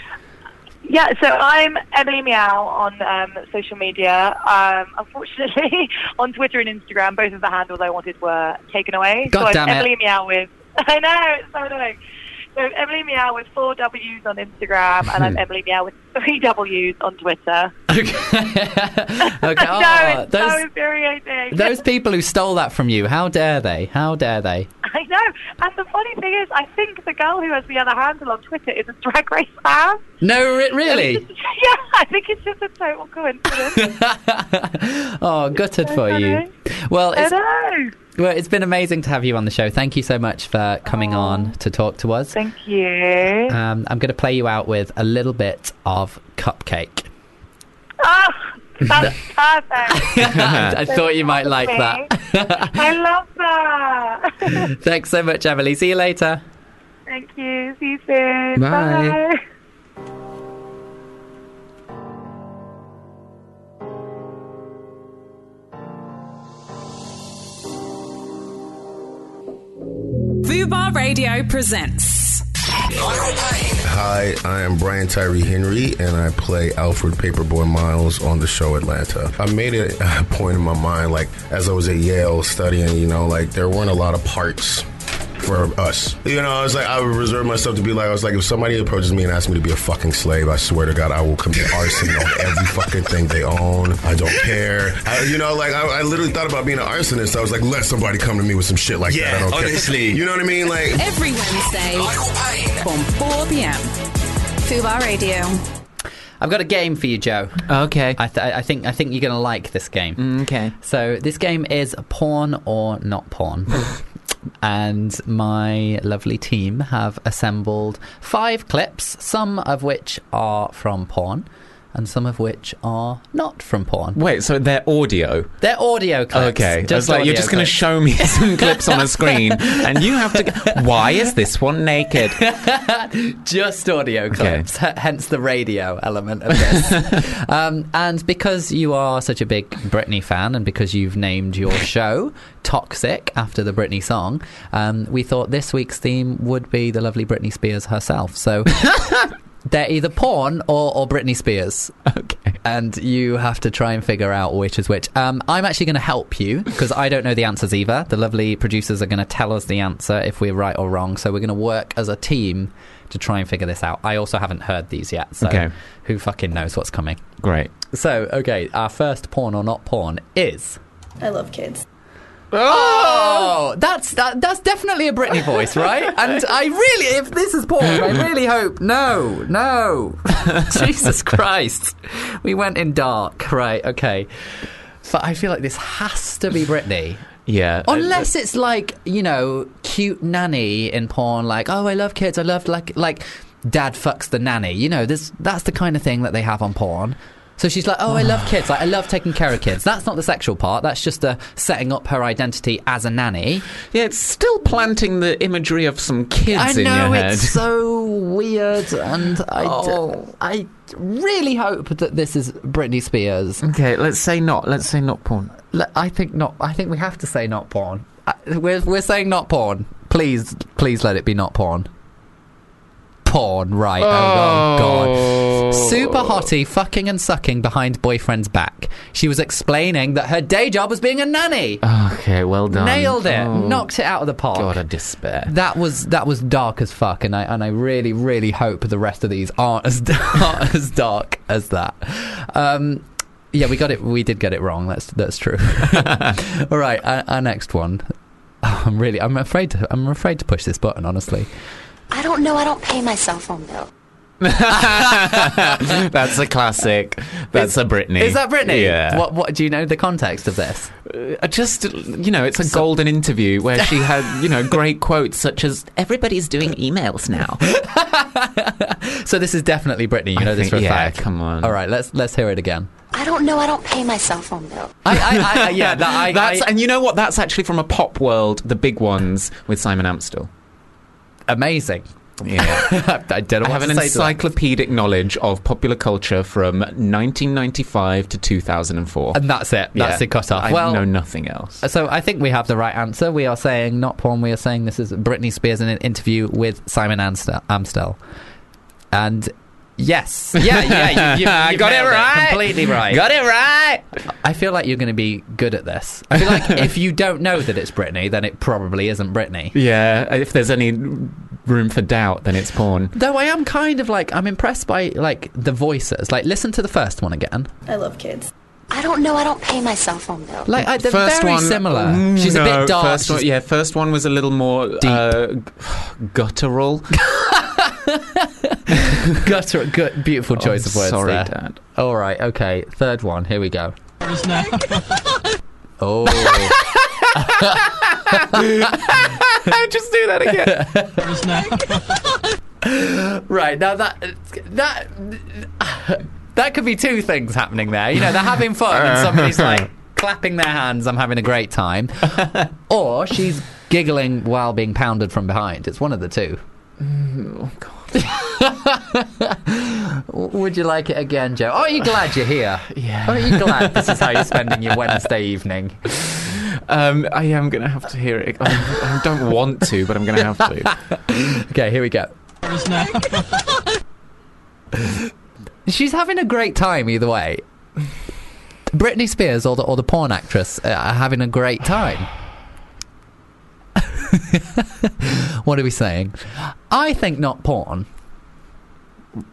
Speaker 6: Yeah, so I'm Emily Meow on um, social media. Um, unfortunately, on Twitter and Instagram, both of the handles I wanted were taken away.
Speaker 3: God
Speaker 6: so I'm
Speaker 3: damn it.
Speaker 6: Emily Meow with. I know it's so annoying. So Emily Meow with four W's on Instagram, and I'm hmm. Emily Meow with three W's on Twitter.
Speaker 3: okay. okay. Oh,
Speaker 6: so
Speaker 3: those
Speaker 6: infuriating.
Speaker 3: those people who stole that from you, how dare they? How dare they?
Speaker 6: I know. And the funny thing is, I think the girl who has the other handle on Twitter is a Drag Race fan.
Speaker 3: No, re- really?
Speaker 6: yeah, I think it's just a total coincidence.
Speaker 3: oh, gutted
Speaker 6: So
Speaker 3: for you.
Speaker 6: funny.
Speaker 3: Well,
Speaker 6: I
Speaker 3: it's. Well, it's been amazing to have you on the show. Thank you so much for coming on to talk to us.
Speaker 6: Thank you.
Speaker 3: Um, I'm going to play you out with a little bit of Cupcake.
Speaker 6: Oh, that's perfect.
Speaker 3: I thought you might like that.
Speaker 6: I love that.
Speaker 3: Thanks so much, Emily. See you later.
Speaker 6: Thank you. See you soon.
Speaker 3: Bye.
Speaker 6: Bye.
Speaker 2: Presents.
Speaker 7: Hi, I am Brian Tyree Henry, and I play Alfred Paper Boi Miles on the show Atlanta. I made it a point in my mind, like as I was at Yale studying, you know, like there weren't a lot of parts for us. You know, I was like, I would reserve myself to be like, I was like, if somebody approaches me and asks me to be a fucking slave, I swear to God, I will commit arson on every fucking thing they own. I don't care. I, you know, like I, I literally thought about being an arsonist. I was like, let somebody come to me with some shit like that. I don't
Speaker 8: honestly.
Speaker 7: care. You know what I mean? Like.
Speaker 2: Every Wednesday from 4 p.m. Fubar Radio.
Speaker 3: I've got a game for you, Joe.
Speaker 1: Okay.
Speaker 3: I, th- I think I think you're going to like this game.
Speaker 1: Mm, okay.
Speaker 3: So this game is porn or not porn. and my lovely team have assembled five clips, some of which are from porn, and some of which are not from porn.
Speaker 4: Wait, so they're audio.
Speaker 3: They're audio clips.
Speaker 4: Okay, was like, you're just going to show me some clips on a screen, and you have to. Why is this one naked?
Speaker 3: just audio clips, h- hence the radio element of this. um, and because you are such a big Britney fan, and because you've named your show Toxic after the Britney song, um, we thought this week's theme would be the lovely Britney Spears herself. So. They're either porn or, or Britney Spears.
Speaker 4: Okay.
Speaker 3: And you have to try and figure out which is which. Um, I'm actually going to help you because I don't know the answers either. The lovely producers are going to tell us the answer if we're right or wrong. So we're going to work as a team to try and figure this out. I also haven't heard these yet. So
Speaker 4: Okay.
Speaker 3: who fucking knows what's coming?
Speaker 4: Great.
Speaker 3: So, okay, our first porn or not porn is.
Speaker 8: I love kids.
Speaker 3: Oh! oh, that's that, that's definitely a Britney voice, right? And I really, if this is porn, I really hope no, no, Jesus Christ, we went in dark, right? Okay, but I feel like this has to be Britney.
Speaker 4: Yeah.
Speaker 3: Uh, Unless it's like you know, cute nanny in porn, like oh, I love kids, I love like like dad fucks the nanny. You know, this that's the kind of thing that they have on porn. So she's like, oh, I love kids, like I love taking care of kids. That's not the sexual part. That's just uh, setting up her identity as a nanny.
Speaker 4: yeah, it's still planting the imagery of some kids
Speaker 3: I
Speaker 4: in
Speaker 3: know
Speaker 4: your head.
Speaker 3: it's so weird, and I, d-
Speaker 4: Oh.
Speaker 3: I really hope that this is Britney Spears.
Speaker 4: Okay, let's say not. Let's say not porn.
Speaker 3: I think not. I think we have to say not porn. I, we're we're saying not porn. Please, please let it be not porn. Porn, right? Oh, god. Super hottie fucking and sucking behind boyfriend's back. She was explaining that her day job was being a nanny.
Speaker 4: Okay, well done.
Speaker 3: Nailed it.
Speaker 4: Oh,
Speaker 3: Knocked it out of the park.
Speaker 4: God, I despair.
Speaker 3: That was that was dark as fuck, and I and I really really hope the rest of these aren't as aren't as dark as that. Um, yeah, we got it. We did get it wrong. That's that's true. All right, our, our next one. Oh, I'm really. I'm afraid. To, I'm afraid to push this button. Honestly,
Speaker 9: I don't know. I don't pay my cell phone bill.
Speaker 4: That's a classic. That's a Britney.
Speaker 3: is that Britney?
Speaker 4: Yeah.
Speaker 3: What What do you know the context of this?
Speaker 4: Uh, just you know, it's a golden interview where she had you know great quotes such as "Everybody's doing emails now."
Speaker 3: So this is definitely Britney. You
Speaker 4: I
Speaker 3: know this
Speaker 4: think-
Speaker 3: for a
Speaker 4: yeah,
Speaker 3: fact.
Speaker 4: come on.
Speaker 3: All right, let's let's hear it again.
Speaker 9: I don't know. I don't pay my cell phone bill.
Speaker 3: I, I, I yeah, that, I,
Speaker 4: That's
Speaker 3: I,
Speaker 4: and you know what? That's actually from a Popworld, the big ones with Simon Amstell.
Speaker 3: Amazing.
Speaker 4: Yeah.
Speaker 3: I don't
Speaker 4: I have an
Speaker 3: say to that.
Speaker 4: encyclopedic knowledge of popular culture from 1995 to 2004.
Speaker 3: and that's it. That's
Speaker 4: Yeah.
Speaker 3: the cut off.
Speaker 4: I
Speaker 3: well,
Speaker 4: know nothing else.
Speaker 3: So I think we have the right answer. We are saying not porn. We are saying this is Britney Spears in an interview with Simon. Amstell. And yes, yeah, yeah, you, you,
Speaker 4: I got it
Speaker 3: nailed
Speaker 4: right.
Speaker 3: completely right.
Speaker 4: Got it right.
Speaker 3: I feel like you're going to be good at this. I feel like if you don't know that it's Britney, then it probably isn't Britney.
Speaker 4: Yeah, if there's any room for doubt, then it's porn.
Speaker 3: Though I am kind of like I'm impressed by like the voices. Like listen to the first one again.
Speaker 8: I love kids.
Speaker 9: I don't know. I don't pay my cell phone bill.
Speaker 3: Like I, they're
Speaker 4: first
Speaker 3: very
Speaker 4: one,
Speaker 3: similar.
Speaker 4: mm,
Speaker 3: She's a
Speaker 4: no,
Speaker 3: bit dark.
Speaker 4: First one, yeah, first one was a little more uh, guttural.
Speaker 3: gutter, gut, beautiful oh, choice
Speaker 4: Oh,
Speaker 3: of words
Speaker 4: Sorry,
Speaker 3: there.
Speaker 4: Dad.
Speaker 3: All right, okay. Third one. Here we go. oh.
Speaker 4: Just do that again.
Speaker 3: Right now that that that could be two things happening there. You know, they're having fun and somebody's like clapping their hands. I'm having a great time, or she's giggling while being pounded from behind. It's one of the two. Mm, oh, Would you like it again, Joe? Are you glad you're here?
Speaker 4: Yeah.
Speaker 3: Are you glad this is how you're spending your Wednesday evening?
Speaker 4: Um, I am going to have to hear it. I, I don't want to, but I'm going to have to.
Speaker 3: Okay, here we go. She's having a great time either way. Britney Spears or the or the porn actress uh, are having a great time. what are we saying? I think not porn.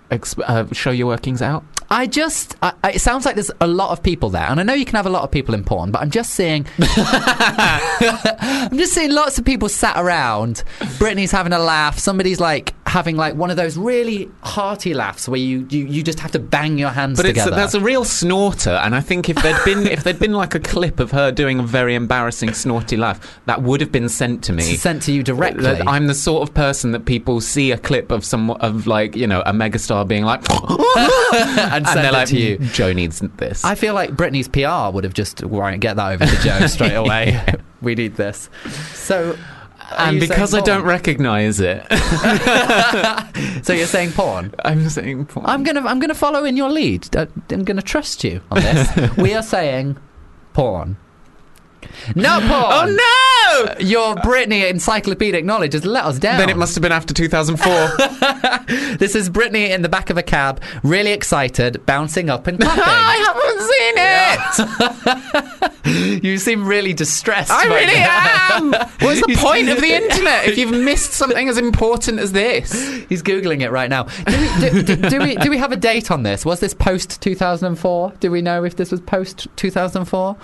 Speaker 4: Exp- uh, show your workings out.
Speaker 3: I just, I, I, it sounds like there's a lot of people there, and I know you can have a lot of people in porn, but I'm just seeing, I'm just seeing lots of people sat around. Britney's having a laugh. Somebody's like having like one of those really hearty laughs where you, you, you just have to bang your hands
Speaker 4: But it's,
Speaker 3: together.
Speaker 4: that's a real snorter, and I think if there'd been if there'd been like a clip of her doing a very embarrassing snorty laugh, that would have been sent to me.
Speaker 3: sent to you directly.
Speaker 4: I'm the sort of person that people see a clip of some of like you know a megastar being like,
Speaker 3: and,
Speaker 4: and they're like,
Speaker 3: to you.
Speaker 4: Hmm, Joe needs this.
Speaker 3: I feel like Britney's PR would have just right get that over to Joe straight away. we need this. So, are
Speaker 4: and because I don't recognise it,
Speaker 3: so you're saying porn.
Speaker 4: I'm saying porn.
Speaker 3: I'm gonna I'm gonna follow in your lead. Uh, I'm gonna trust you on this. we are saying porn. No porn.
Speaker 4: oh no!
Speaker 3: Uh, your Britney encyclopedic knowledge has let us down.
Speaker 4: Then it must have been after 2004.
Speaker 3: This is Britney in the back of a cab, really excited, bouncing up and clapping.
Speaker 4: I haven't seen it.
Speaker 3: you seem really distressed.
Speaker 4: I
Speaker 3: right
Speaker 4: really
Speaker 3: now.
Speaker 4: am. What's the point of the internet if you've missed something as important as this?
Speaker 3: He's googling it right now. Do we, do, do, do we do we have a date on this? Was this post two thousand and four? Do we know if this was post two thousand four?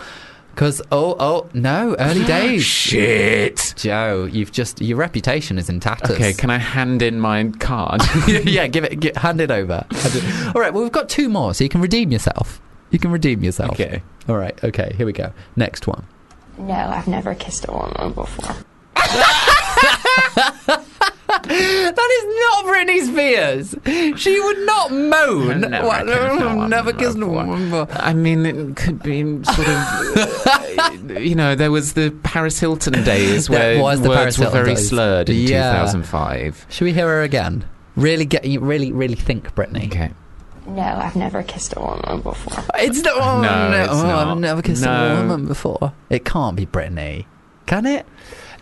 Speaker 3: Because oh oh no, early ah, days.
Speaker 4: Shit.
Speaker 3: Joe, you've just your reputation is in tatters.
Speaker 4: Okay, can I hand in my card?
Speaker 3: yeah, give it, gi- hand it over. Hand it- All right, well we've got two more, so you can redeem yourself. You can redeem yourself.
Speaker 4: Okay.
Speaker 3: All right. Okay. Here we go. Next one.
Speaker 9: No, I've never kissed a woman before.
Speaker 3: That is not Britney Spears. She would not moan.
Speaker 4: Never
Speaker 3: What?
Speaker 4: kissed a woman
Speaker 3: never kissed a woman before.
Speaker 4: I mean, it could be sort of, you know, there was the Paris Hilton days
Speaker 3: There
Speaker 4: where
Speaker 3: was the
Speaker 4: words
Speaker 3: Paris
Speaker 4: were
Speaker 3: Hilton
Speaker 4: very
Speaker 3: days.
Speaker 4: slurred in
Speaker 3: Yeah.
Speaker 4: 2005.
Speaker 3: Should we hear her again? Really get you. Really, really think, Britney.
Speaker 4: Okay.
Speaker 9: No, I've never kissed a woman before.
Speaker 3: It's not. Oh,
Speaker 4: No,
Speaker 3: no,
Speaker 4: it's
Speaker 3: oh,
Speaker 4: not.
Speaker 3: I've never kissed
Speaker 4: No.
Speaker 3: a woman before. It can't be Britney, can it?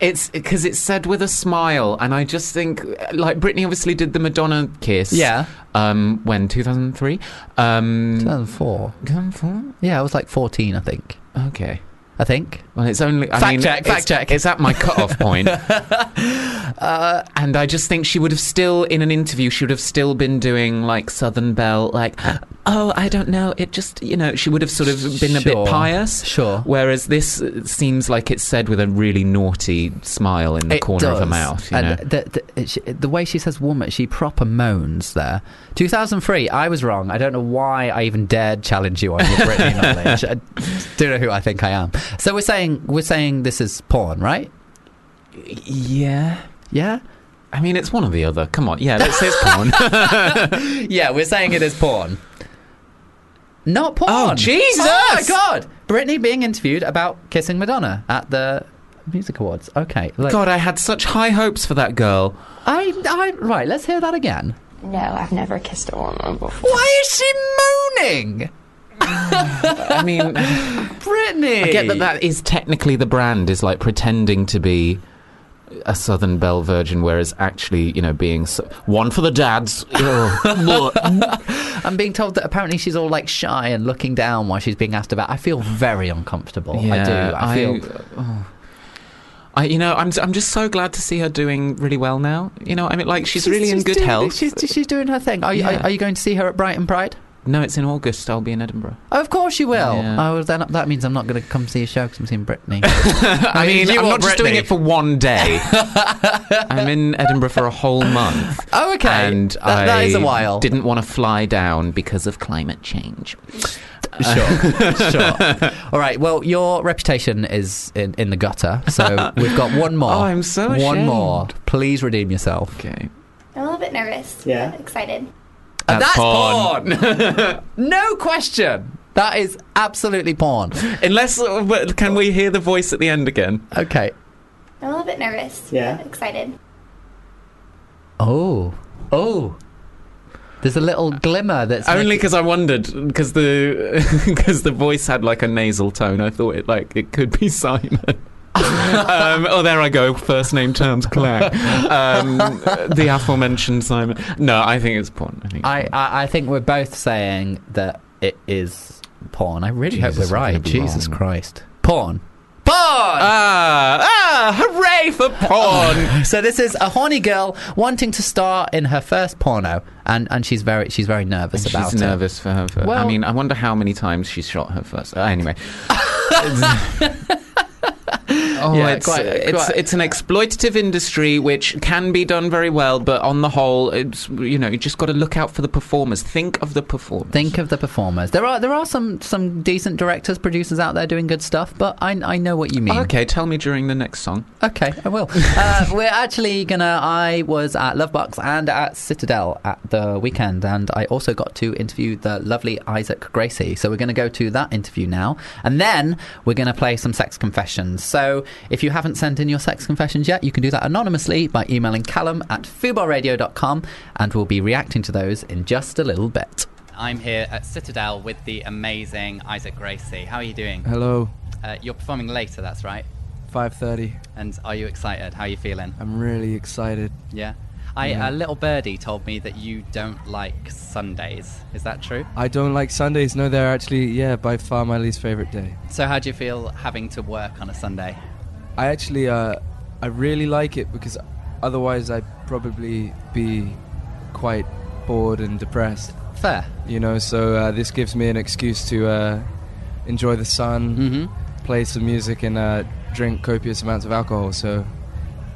Speaker 4: It's because it's said with a smile, and I just think, like, Britney obviously did the Madonna kiss.
Speaker 3: Yeah.
Speaker 4: Um, when 2003. Um,
Speaker 3: 2004.
Speaker 4: 2004?
Speaker 3: Yeah, I was like 14, I think.
Speaker 4: Okay.
Speaker 3: I think.
Speaker 4: Well, it's only. I
Speaker 3: Fact
Speaker 4: mean,
Speaker 3: check, fact check.
Speaker 4: It's at my cut-off point. uh, and I just think she would have still, in an interview, she would have still been doing like Southern Belle, like, oh, I don't know. It just, you know, she would have sort of been a bit pious.
Speaker 3: Sure.
Speaker 4: Whereas this uh, seems like it's said with a really naughty smile in the
Speaker 3: It
Speaker 4: corner of her
Speaker 3: does.
Speaker 4: mouth. You
Speaker 3: and
Speaker 4: know?
Speaker 3: the, the, the way she says woman, she proper moans there. 2003, I was wrong. I don't know why I even dared challenge you on your Britney knowledge. I don't know who I think I am. So we're saying we're saying this is porn, right?
Speaker 4: yeah.
Speaker 3: Yeah.
Speaker 4: I mean, it's one or the other. Come on. Yeah, let's say it's porn.
Speaker 3: Yeah, we're saying it is porn. Not porn.
Speaker 4: Oh, Jesus!
Speaker 3: Oh my god! Britney being interviewed about kissing Madonna at the music awards. Okay. Like,
Speaker 4: God, I had such high hopes for that girl.
Speaker 3: I, I right. Let's hear that again.
Speaker 9: No, I've never kissed a woman before.
Speaker 3: Why is she moaning?
Speaker 4: I mean,
Speaker 3: Britney.
Speaker 4: I get that that is technically the brand is like pretending to be a Southern Belle Virgin, whereas actually, you know, being so, one for the dads. Oh,
Speaker 3: I'm being told that apparently she's all like shy and looking down while she's being asked about. I feel very uncomfortable. I do. I feel.
Speaker 4: oh. I, you know, I'm I'm just so glad to see her doing really well now. You know, I mean, like she's, really in good
Speaker 3: doing,
Speaker 4: health.
Speaker 3: She's, she's doing her thing. Are, you,
Speaker 4: Yeah.
Speaker 3: are, are you going to see her at Brighton Pride?
Speaker 4: No, it's in August. I'll be in Edinburgh.
Speaker 3: Of course you will.
Speaker 4: Yeah.
Speaker 3: Oh, then that means I'm not going to come see a show because I'm seeing Britney.
Speaker 4: I mean,
Speaker 3: you
Speaker 4: I'm
Speaker 3: or
Speaker 4: not just doing it for one day. I'm in Edinburgh for a whole month.
Speaker 3: oh, okay.
Speaker 4: And
Speaker 3: That-
Speaker 4: I
Speaker 3: that is a while.
Speaker 4: didn't want to fly down because of climate change.
Speaker 3: Sure, sure. All right. Well, your reputation is in, in the gutter, so we've got one more.
Speaker 4: Oh, I'm so
Speaker 3: One
Speaker 4: ashamed.
Speaker 3: more. Please redeem yourself.
Speaker 4: Okay.
Speaker 8: I'm a little bit nervous.
Speaker 3: Yeah.
Speaker 8: but Excited.
Speaker 3: And
Speaker 4: That's
Speaker 3: porn. no question. That is absolutely porn.
Speaker 4: Unless, uh, but can we hear the voice at the end again?
Speaker 3: Okay.
Speaker 8: I'm a little bit nervous.
Speaker 3: Yeah.
Speaker 8: Excited.
Speaker 3: Oh. Oh. There's a little glimmer that's
Speaker 4: Only
Speaker 3: making-
Speaker 4: because I wondered because the because the voice had like a nasal tone. I thought it like it could be Simon. Um, oh, there I go. First name terms Claire. Um, the aforementioned Simon. No, I think it's porn. I think.
Speaker 3: I. I I think we're both saying that it is porn. I really hope we're right. Jesus
Speaker 4: wrong.
Speaker 3: Christ. Porn. Porn.
Speaker 4: Ah, ah, hooray for porn!
Speaker 3: So this is a horny girl wanting to star in her first porno, and, and she's very she's very nervous about
Speaker 4: She's
Speaker 3: it.
Speaker 4: nervous for her. For, I mean, I wonder how many times she's shot her first. Uh, anyway, Oh,
Speaker 3: Yeah,
Speaker 4: it's,
Speaker 3: quite-
Speaker 4: it's
Speaker 3: quite-
Speaker 4: it's an exploitative industry which can be done very well, but on the whole, it's you know you just got to look out for the performers. Think of the performers.
Speaker 3: Think of the performers. There are there are some some decent directors, producers out there doing good stuff, but I I know what you mean.
Speaker 4: Okay, tell me during the next song.
Speaker 3: Okay, I will. uh, we're actually gonna. I was at Lovebox and at Citadel at the weekend, and I also got to interview the lovely Isaac Gracie. So we're gonna go to that interview now, and then we're gonna play some sex confessions. So if you haven't sent in your sex confessions yet, you can do that anonymously by emailing Calum at fubarradio.com, and we'll be reacting to those in just a little bit. I'm here at Citadel with the amazing Isaac Gracie. How are you doing?
Speaker 10: Hello,
Speaker 3: Uh, you're performing later, that's right.
Speaker 10: 5:30.
Speaker 3: And are you excited? How are you feeling?
Speaker 10: I'm really excited.
Speaker 3: Yeah. I,
Speaker 10: Yeah.
Speaker 3: A little birdie told me that you don't like Sundays. Is that true?
Speaker 10: I don't like Sundays. No, they're actually yeah by far my least favorite day.
Speaker 3: So how do you feel having to work on a Sunday?
Speaker 10: I actually uh, I really like it because otherwise I'd probably be quite bored and depressed.
Speaker 3: Fair.
Speaker 10: You know, so uh, this gives me an excuse to uh, enjoy the sun,
Speaker 3: Mm-hmm.
Speaker 10: play some music, and uh, drink copious amounts of alcohol. So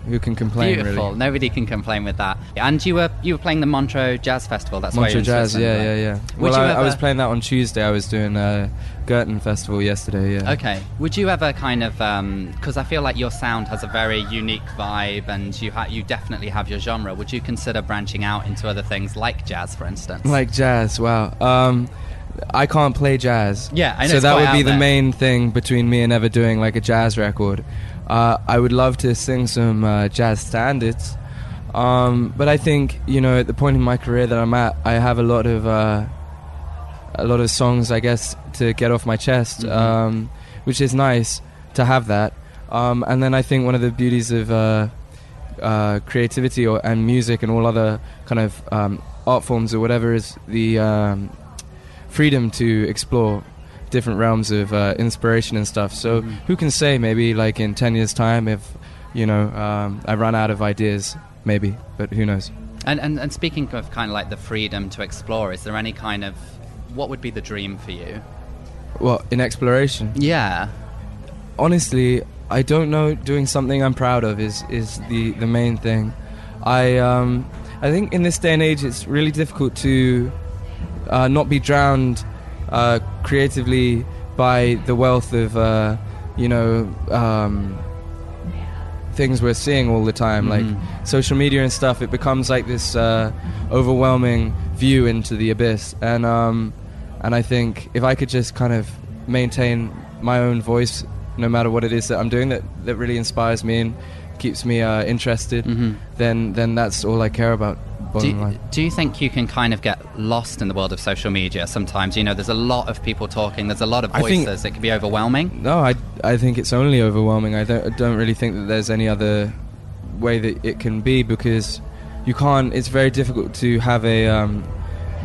Speaker 10: who can complain?
Speaker 3: Beautiful.
Speaker 10: Really?
Speaker 3: Nobody can complain with that. And you were you were playing the Montreux Jazz Festival. That's why
Speaker 10: Montreux Jazz, yeah,
Speaker 3: right?
Speaker 10: yeah, yeah.
Speaker 3: Would
Speaker 10: well, I, I was playing that on Tuesday. I was doing a Gurten Festival yesterday. Yeah.
Speaker 3: Okay. Would you ever kind of because I feel like your sound has a very unique vibe, and you ha- you definitely have your genre. Would you consider branching out into other things like jazz, for instance?
Speaker 10: Like jazz, wow. Um, I can't play jazz.
Speaker 3: Yeah, I know
Speaker 10: So that would be the
Speaker 3: there.
Speaker 10: main thing between me and ever doing like a jazz record. Uh, I would love to sing some uh, jazz standards, um, but I think you know at the point in my career that I'm at, I have a lot of uh, a lot of songs, I guess, to get off my chest,
Speaker 3: Mhm.
Speaker 10: um, which is nice to have that. Um, and then I think one of the beauties of uh, uh, creativity or, and music and all other kind of um, art forms or whatever is the um, freedom to explore different realms of uh, inspiration and stuff. So
Speaker 3: Mhm.
Speaker 10: who can say maybe like in 10 years time if you know um, I run out of ideas maybe but who knows
Speaker 3: And, and and speaking of kind of like the freedom to explore, is there any kind of what would be the dream for you?
Speaker 10: well in exploration
Speaker 3: Yeah.
Speaker 10: honestly I don't know doing something I'm proud of is is the the main thing I um I think in this day and age it's really difficult to uh, not be drowned uh, creatively by the wealth of uh, you know um, things we're seeing all the time
Speaker 3: Mhm.
Speaker 10: like social media and stuff it becomes like this uh, overwhelming view into the abyss and um, and I think if I could just kind of maintain my own voice no matter what it is that I'm doing that, that really inspires me and keeps me uh, interested
Speaker 3: Mhm.
Speaker 10: then then that's all I care about
Speaker 3: Do you, do you think you can kind of get lost in the world of social media sometimes? You know, there's a lot of people talking, there's a lot of
Speaker 10: I think-
Speaker 3: voices, it can be overwhelming.
Speaker 10: No, I, I think it's only overwhelming. I don't, I don't really think that there's any other way that it can be because you can't. It's very difficult to have a um,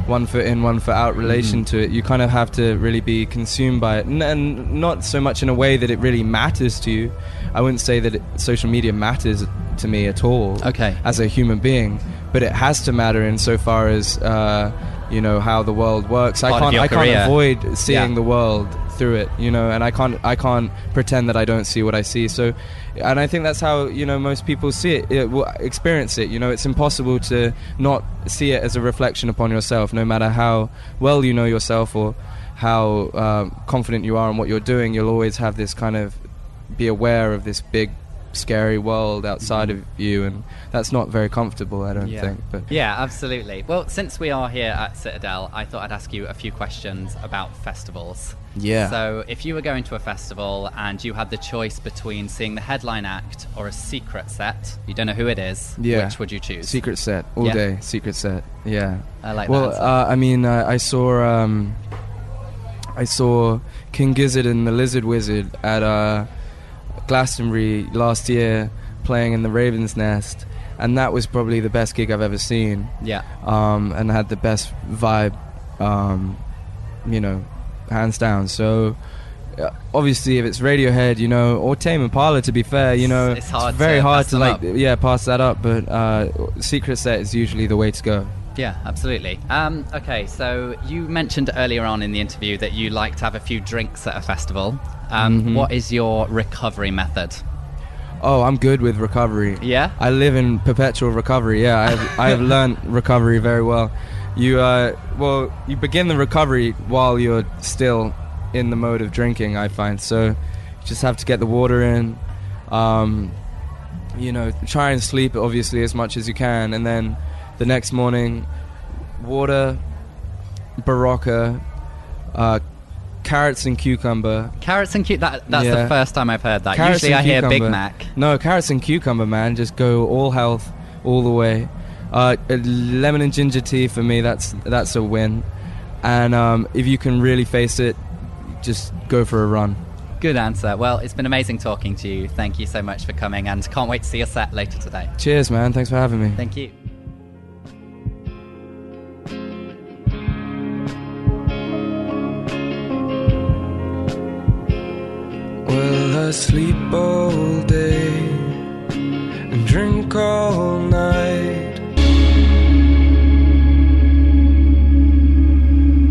Speaker 10: one foot in, one foot out relation
Speaker 3: Mhm.
Speaker 10: to it. You kind of have to really be consumed by it, N- and not so much in a way that it really matters to you. I wouldn't say that it, social media matters to me at all
Speaker 3: Okay.
Speaker 10: as a human being, but it has to matter insofar as uh, you know how the world works. I
Speaker 3: Part of
Speaker 10: can't I can't avoid seeing
Speaker 3: Yeah.
Speaker 10: the world through it, you know, and I can't I can't pretend that I don't see what I see. So, and I think that's how you know most people see it, it will experience it. You know, it's impossible to not see it as a reflection upon yourself, no matter how well you know yourself or how um, confident you are in what you're doing. You'll always have this kind of be aware of this big scary world outside of you and that's not very comfortable I don't
Speaker 3: Yeah.
Speaker 10: think but
Speaker 3: Yeah, absolutely. Well, since we are here at Citadel, I thought I'd ask you a few questions about festivals.
Speaker 10: Yeah.
Speaker 3: So, if you were going to a festival and you had the choice between seeing the headline act or a secret set, you don't know who it is,
Speaker 10: Yeah.
Speaker 3: which would you choose?
Speaker 10: Secret set all
Speaker 3: Yeah.
Speaker 10: day. Secret set. Yeah.
Speaker 3: I like
Speaker 10: well,
Speaker 3: that. answer.
Speaker 10: uh, I mean, uh, I saw um, I saw King Gizzard and the Lizard Wizard at uh, Glastonbury last year, playing in the Raven's Nest, and that was probably the best gig I've ever seen.
Speaker 3: Yeah.
Speaker 10: Um, and had the best vibe. Um, you know, hands down. So. uh, Obviously, if it's Radiohead, you know, or Tame Impala, to be fair, you know,
Speaker 3: It's hard
Speaker 10: very
Speaker 3: to
Speaker 10: hard to like,
Speaker 3: up.
Speaker 10: yeah, pass that up. But uh, Secret Set is usually the way to go.
Speaker 3: Yeah, absolutely. Um, okay, so you mentioned earlier on in the interview that you like to have a few drinks at a festival. Um,
Speaker 10: Mhm.
Speaker 3: what is your recovery method?
Speaker 10: Oh, I'm good with recovery.
Speaker 3: Yeah?
Speaker 10: I live in perpetual recovery. Yeah, I have, I have learned recovery very well. You, uh, well, you begin the recovery while you're still in the mode of drinking. I find so. You just have to get the water in. Um, you know, try and sleep obviously as much as you can, and then the next morning, water, Berocca, uh, carrots and cucumber.
Speaker 3: Carrots and cucumber. That, that's
Speaker 10: Yeah.
Speaker 3: the first time I've heard that.
Speaker 10: Carrots
Speaker 3: Usually I hear Big. Mac.
Speaker 10: No, carrots and cucumber, man. Just go all health, all the way. Uh, uh, lemon and ginger tea for me. That's that's a win. And um, if you can really face it, just go for a run.
Speaker 3: Good answer. Well, it's been amazing talking to you. Thank you so much for coming, and can't wait to see your set later today.
Speaker 10: Cheers, man. Thanks for having me.
Speaker 3: Thank you.
Speaker 10: Well, I sleep all day and drink all night.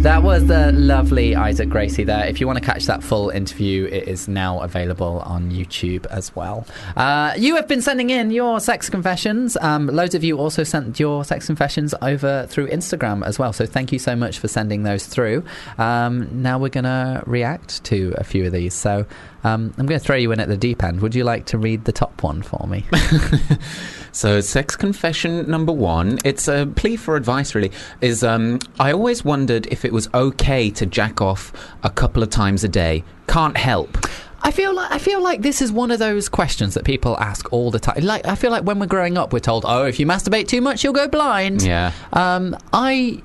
Speaker 3: That was the lovely Isaac Gracie there. If you want to catch that full interview, it is now available on YouTube as well. Uh, you have been sending in your sex confessions. Um, loads of you also sent your sex confessions over through Instagram as well. So thank you so much for sending those through. Um, now we're going to react to a few of these. So um, I'm going to throw you in at the deep end. Would you like to read the top one for me?
Speaker 4: So, sex confession number one, it's a plea for advice, really, is um, I always wondered if it was okay to jack off a couple of times a day. Can't help.
Speaker 3: I feel like I feel like this is one of those questions that people ask all the time. Like I feel like when we're growing up, we're told, "Oh, if you masturbate too much, you'll go blind."
Speaker 4: Yeah.
Speaker 3: Um, I.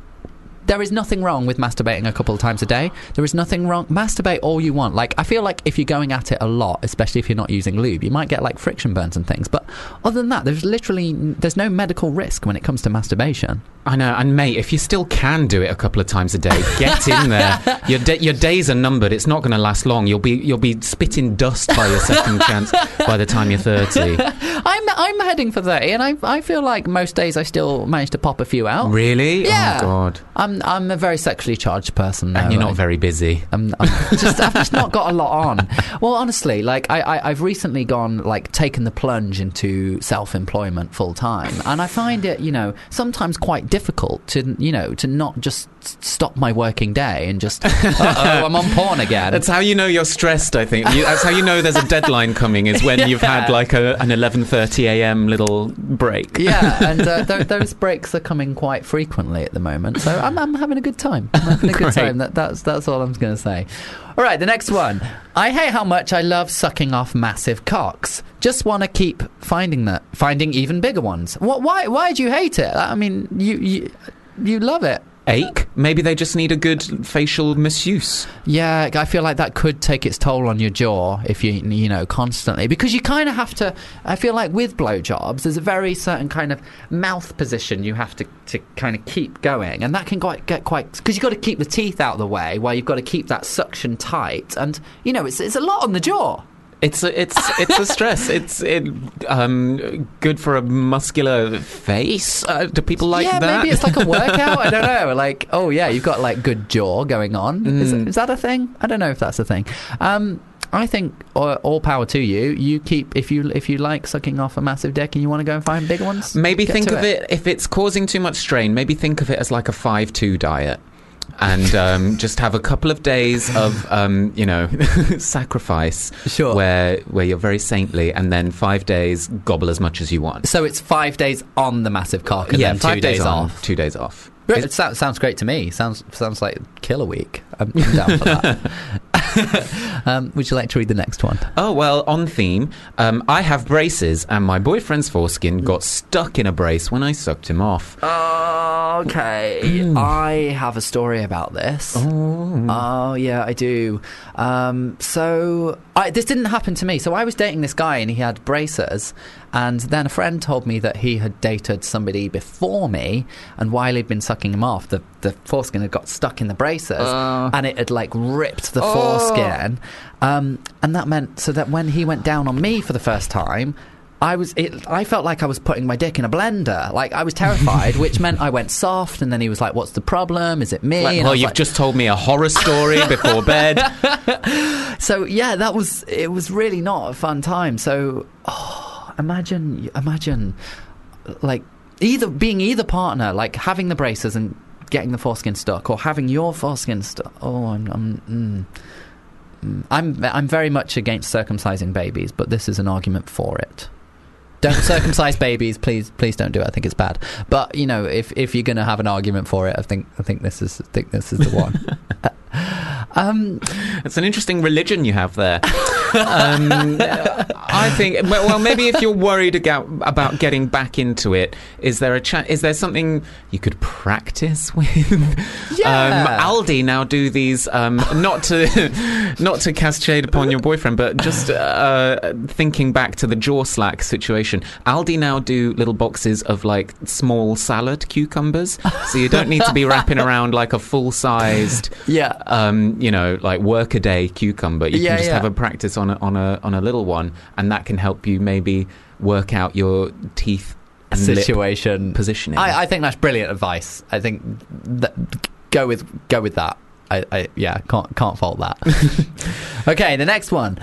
Speaker 3: There is nothing wrong with masturbating a couple of times a day. There is nothing wrong. Masturbate all you want. Like I feel like if you're going at it a lot, especially if you're not using lube, you might get like friction burns and things. But other than that, there's literally there's no medical risk when it comes to masturbation.
Speaker 4: I know, and mate, if you still can do it a couple of times a day, get in there. Your da- your days are numbered. It's not going to last long. You'll be you'll be spitting dust by your second chance by the time you're thirty.
Speaker 3: I'm I'm heading for thirty, and I I feel like most days I still manage to pop a few out.
Speaker 4: Really?
Speaker 3: Oh, yeah.
Speaker 4: Oh God.
Speaker 3: I'm Um, I'm a very sexually charged person. Now,
Speaker 4: And you're not very busy.
Speaker 3: I'm, I'm just I've just not got a lot on. Well, honestly, like I, I I've recently gone like taken the plunge into self-employment full time, and I find it you know sometimes quite difficult to you know to not just stop my working day and just oh I'm on porn again.
Speaker 4: That's how you know you're stressed. I think you, that's how you know there's a deadline coming. Is when you've had like a, an 11:30 a.m. little break.
Speaker 3: yeah, and uh, th- those breaks are coming quite frequently at the moment. So I'm, I'm having a good time. I'm having a good time. That, that's that's all I'm going to say. All right, the next one. I hate how much I love sucking off massive cocks. Just want to keep finding that, finding even bigger ones. What? Why? Why do you hate it? I mean, you you you love it.
Speaker 4: Ache? Maybe they just need a good facial masseuse.
Speaker 3: Yeah, I feel like that could take its toll on your jaw if you you know constantly because you kind of have to. I feel like with blowjobs, there's a very certain kind of mouth position you have to to kind of keep going, and that can quite get quite because you've got to keep the teeth out of the way while you've got to keep that suction tight, and you know it's it's a lot on the jaw.
Speaker 4: It's a, it's it's a stress. It's it, um good for a muscular face. Uh, do people like
Speaker 3: yeah,
Speaker 4: that?
Speaker 3: maybe it's like a workout. I don't know. Like, oh yeah, you've got like good jaw going on. Is,
Speaker 4: Mm.
Speaker 3: is that a thing? I don't know if that's a thing. Um, I think uh, all power to you. You keep if you if you like sucking off a massive dick and you want to go and find bigger ones.
Speaker 4: Maybe think of it. if it's causing too much strain. Maybe think of it as like a five-two diet. And um, just have a couple of days of, um, you know, sacrifice,
Speaker 3: Sure.
Speaker 4: where where you're very saintly, and then five days gobble as much as you want.
Speaker 3: So it's five days on the massive cock and
Speaker 4: yeah,
Speaker 3: then
Speaker 4: five
Speaker 3: two days,
Speaker 4: on,
Speaker 3: off.
Speaker 4: two days off.
Speaker 3: It sounds, sounds great to me. Sounds sounds like killer week. I'm, I'm down for that. um, would you like to read the next one?
Speaker 4: Oh, well, on theme, um, I have braces, and my boyfriend's foreskin got stuck in a brace when I sucked him off.
Speaker 3: Okay, I have a story about this. Oh, yeah, I do. Um, so I, this didn't happen to me. So I was dating this guy, and he had braces, and then a friend told me that he had dated somebody before me, and while he'd been sucking him off, the the foreskin had got stuck in the braces, and it had like ripped the foreskin, um, and that meant so that when he went down on me for the first time. I was. It, I felt like I was putting my dick in a blender. Like I was terrified, which meant I went soft. And then he was like, "What's the problem? Is it me?"
Speaker 4: Like, well, you've
Speaker 3: like-
Speaker 4: just told me a horror story before bed.
Speaker 3: So yeah, that was. It was really not a fun time. So oh, imagine, imagine, like either being either partner, like having the braces and getting the foreskin stuck, or having your foreskin stuck. Oh, I'm. I'm mm. I'm I'm very much against circumcising babies, but this is an argument for it. Don't circumcise babies, please. Please don't do it. I think it's bad. But you know, if if you're going to have an argument for it, I think I think this is I think this is the one. um,
Speaker 4: It's an interesting religion you have there. Um, I think. Well, maybe if you're worried about about getting back into it, is there a cha- Is there something you could practice with?
Speaker 3: Yeah.
Speaker 4: Um, Aldi now do these. Um, not to not to cast shade upon your boyfriend, but just uh, thinking back to the jaw slack situation. Aldi now do little boxes of like small salad cucumbers, so you don't need to be wrapping around like a full sized
Speaker 3: yeah.
Speaker 4: Um, you know, like workaday cucumber. You
Speaker 3: Yeah,
Speaker 4: can just
Speaker 3: yeah.
Speaker 4: have a practice on a, on a on a little one, and that can help you maybe work out your teeth
Speaker 3: situation
Speaker 4: positioning.
Speaker 3: I, I think that's brilliant advice. I think that, go with go with that. I, I yeah can't can't fault that. okay, the next one.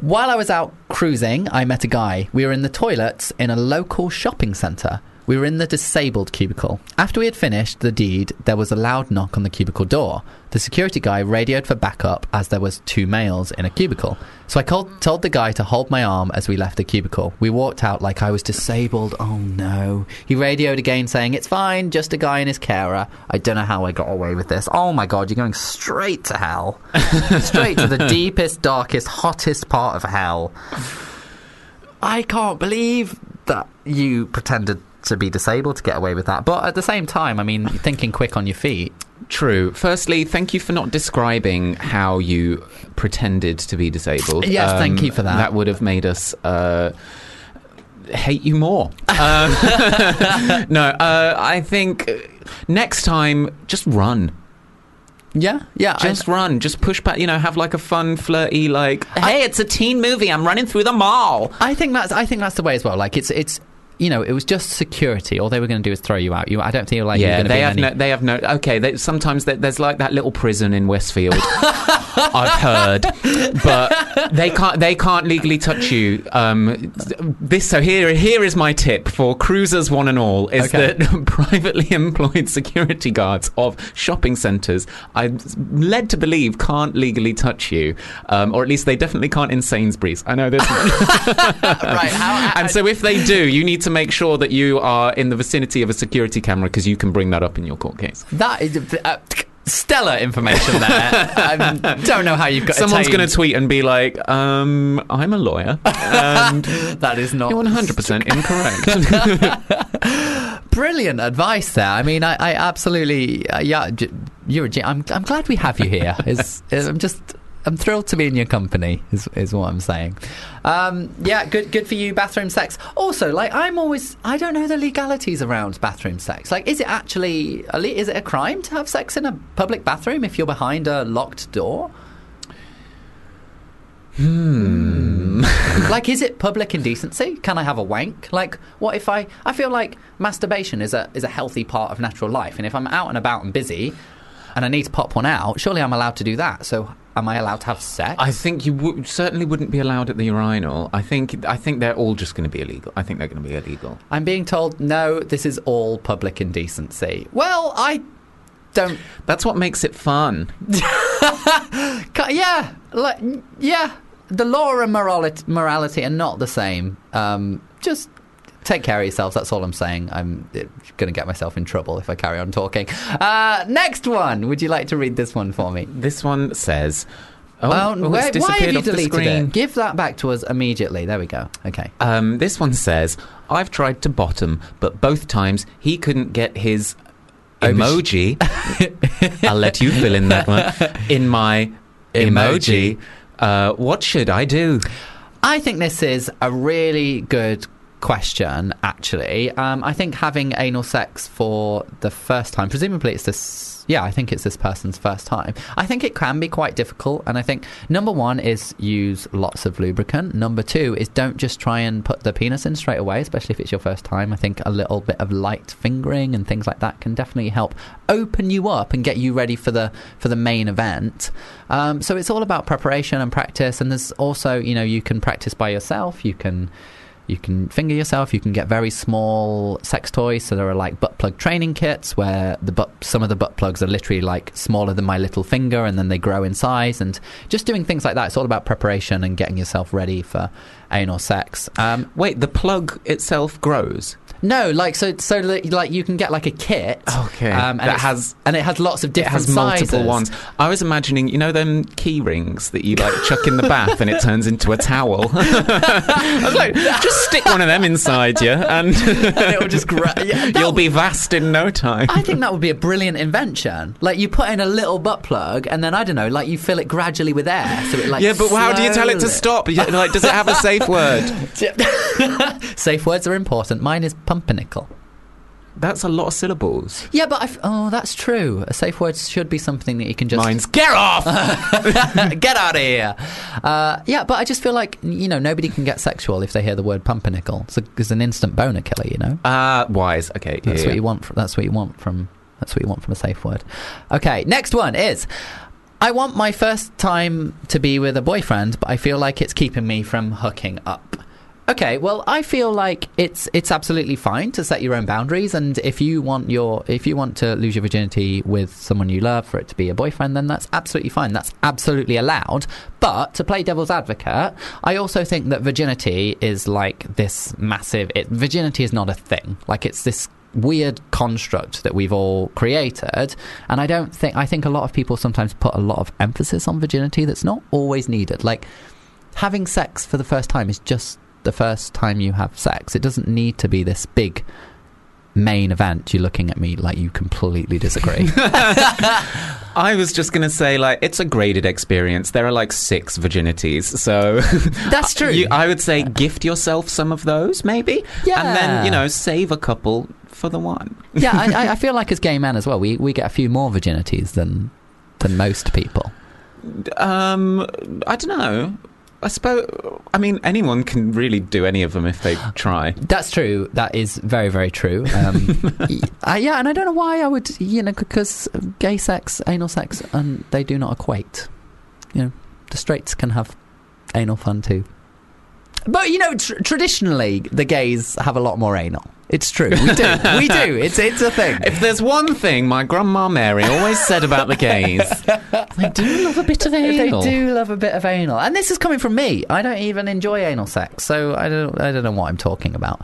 Speaker 3: While I was out cruising, I met a guy. We were in the toilets in a local shopping centre. We were in the disabled cubicle. After we had finished the deed, there was a loud knock on the cubicle door. The security guy radioed for backup as there was two males in a cubicle. So I called, told the guy to hold my arm as we left the cubicle. We walked out like I was disabled. Oh no. He radioed again saying, It's fine, just a guy and his carer. I don't know how I got away with this. Oh my god, you're going straight to hell. straight to the deepest, darkest, hottest part of hell. I can't believe that you pretended to be disabled to get away with that. But at the same time, I mean, thinking quick on your feet.
Speaker 4: True. Firstly, thank you for not describing how you pretended to be disabled. Um,
Speaker 3: Yes, thank you for that.
Speaker 4: That would have made us. Uh, Hate you more. Um, no, uh, I think uh, next time just run.
Speaker 3: Yeah, yeah. I-
Speaker 4: Just run. Just push back. You know, have like a fun, flirty, like, hey, it's a teen movie. I'm running through the mall.
Speaker 3: I think that's I think that's the way as well. Like it's it's you know it was just security. All they were going to do is throw you out. You I don't feel like
Speaker 4: yeah, they have
Speaker 3: any-
Speaker 4: no. They have no. Okay, they, sometimes there- there's like that little prison in Westfield. I've heard, but they can't. They can't legally touch you. Um, this. So here, here is my tip for cruisers, one and all, is
Speaker 3: Okay.
Speaker 4: that privately employed security guards of shopping centres, I'm led to believe, can't legally touch you, um, or at least they definitely can't in Sainsbury's. I know this.
Speaker 3: right. How,
Speaker 4: And so, if they do, you need to make sure that you are in the vicinity of a security camera because you can bring that up in your court case.
Speaker 3: that is uh, stellar information there. I don't know how you've got.
Speaker 4: Someone's going to tweet and be like, um, "I'm a lawyer," and
Speaker 3: That is not
Speaker 4: you're 100 percent incorrect.
Speaker 3: brilliant advice there. I mean, I, I absolutely uh, yeah. You're a I'm I'm glad we have you here. I'm just. I'm thrilled to be in your company. Is is what I'm saying. Um, yeah, good good for you. Bathroom sex. Also, like I'm always I don't know the legalities around bathroom sex. Like, is it actually is it a crime to have sex in a public bathroom if you're behind a locked door? Hmm. like, is it public indecency? Can I have a wank? Like, what if I? I feel like masturbation is a is a healthy part of natural life, and if I'm out and about and busy, and I need to pop one out, surely I'm allowed to do that. So, am I allowed to have sex?
Speaker 4: I think you w- certainly wouldn't be allowed at the urinal. I think I think they're all just going to be illegal. I think they're going to be illegal.
Speaker 3: I'm being told no. This is all public indecency. Well, I don't.
Speaker 4: That's what makes it fun.
Speaker 3: Yeah, like, yeah. The law and morality, morality are not the same. Um, just take care of yourselves. That's all I'm saying. I'm going to get myself in trouble if I carry on talking. Uh, next one. Would you like to read this one for me?
Speaker 4: This one says. Oh,
Speaker 3: Oh,
Speaker 4: oh,
Speaker 3: where- why have you deleted
Speaker 4: screen.
Speaker 3: it? Give that back to us immediately. There we go. Okay.
Speaker 4: Um, this one says, I've tried to bottom, but both times he couldn't get his emoji. I'll let you fill in that one. In my emoji. Uh, what should I do?
Speaker 3: I think this is a really good question, actually. Um, I think having anal sex for the first time, presumably it's this. Yeah, I think it's this person's first time. I think it can be quite difficult, and I think number one is use lots of lubricant. Number two is don't just try and put the penis in straight away, especially if it's your first time. I think a little bit of light fingering and things like that can definitely help open you up and get you ready for the for the main event. Um, so it's all about preparation and practice, and there's also you know you can practice by yourself. You can you can finger yourself. You can get very small sex toys. So there are like butt plug training kits where the butt, some of the butt plugs are literally like smaller than my little finger, and then they grow in size. And just doing things like that. It's all about preparation and getting yourself ready for anal sex. Um,
Speaker 4: Wait, the plug itself grows.
Speaker 3: No, like so, so that, like you can get like a kit.
Speaker 4: Okay,
Speaker 3: um, and
Speaker 4: that has-
Speaker 3: and it has lots of
Speaker 4: It
Speaker 3: different
Speaker 4: has multiple
Speaker 3: sizes.
Speaker 4: ones. I was imagining, you know, them key rings that you like chuck in the bath and it turns into a towel. I was like, just stick one of them inside you, and,
Speaker 3: And it will just grow. Yeah,
Speaker 4: you'll be vast in no time.
Speaker 3: I think that would be a brilliant invention. Like you put in a little butt plug, and then I don't know, like you fill it gradually with air, so it like
Speaker 4: yeah, but how do you tell it to stop? Like, does it have a safe word?
Speaker 3: Safe words are important. Mine is pumpernickel.
Speaker 4: That's a lot of syllables.
Speaker 3: Yeah, but I f- oh, that's true. A safe word should be something that you can just
Speaker 4: Mine's get off.
Speaker 3: get out of here. Uh, yeah, but I just feel like you know nobody can get sexual if they hear the word pumpernickel. It's, a, it's an instant boner killer, you know.
Speaker 4: Ah, wise. Okay,
Speaker 3: That's
Speaker 4: yeah,
Speaker 3: what
Speaker 4: yeah.
Speaker 3: you want. From, that's what you want from. That's what you want from a safe word. Okay, next one is. I want my first time to be with a boyfriend, but I feel like it's keeping me from hooking up. Okay, well, I feel like it's it's absolutely fine to set your own boundaries, and if you want your if you want to lose your virginity with someone you love for it to be a boyfriend, then that's absolutely fine. That's absolutely allowed. But to play devil's advocate, I also think that virginity is like this massive. It, virginity is not a thing. Like it's this weird construct that we've all created and i don't think i think a lot of people sometimes put a lot of emphasis on virginity that's not always needed like having sex for the first time is just the first time you have sex it doesn't need to be this big main event you're looking at me like you completely disagree
Speaker 4: I was just going to say, like, it's a graded experience. There are like six virginities, so
Speaker 3: That's true.
Speaker 4: You, I would say gift yourself some of those, maybe,
Speaker 3: Yeah.
Speaker 4: and then you know save a couple for the one.
Speaker 3: yeah I, I- I feel like as gay men as well we, we get a few more virginities than than most people
Speaker 4: Um, I don't know. I suppose. I mean, anyone can really do any of them if they try.
Speaker 3: That's true. That is very, very true. Um, y- uh, yeah, and I don't know why I would, you know, because gay sex, anal sex, and they do not equate. You know, the straights can have anal fun too. But you know, tr- traditionally, the gays have a lot more anal. It's true. We do. we do. It's it's a thing.
Speaker 4: If there's one thing my grandma Mary always said about the gays, they do love a bit of anal.
Speaker 3: They do love a bit of anal, and this is coming from me. I don't even enjoy anal sex, so I don't. I don't know what I'm talking about.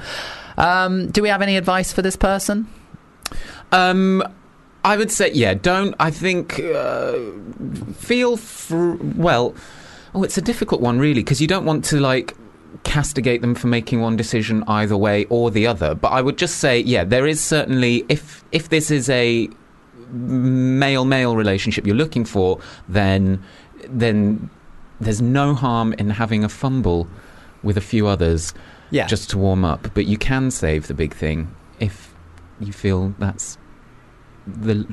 Speaker 3: Um, do we have any advice for this person?
Speaker 4: Um, I would say, yeah, don't. I think uh, feel fr- well. Oh, it's a difficult one, really, because you don't want to like castigate them for making one decision either way or the other. But I would just say, yeah, there is certainly if if this is a male male relationship you're looking for, then then there's no harm in having a fumble with a few others
Speaker 3: Yeah.
Speaker 4: just to warm up. But you can save the big thing if you feel that's the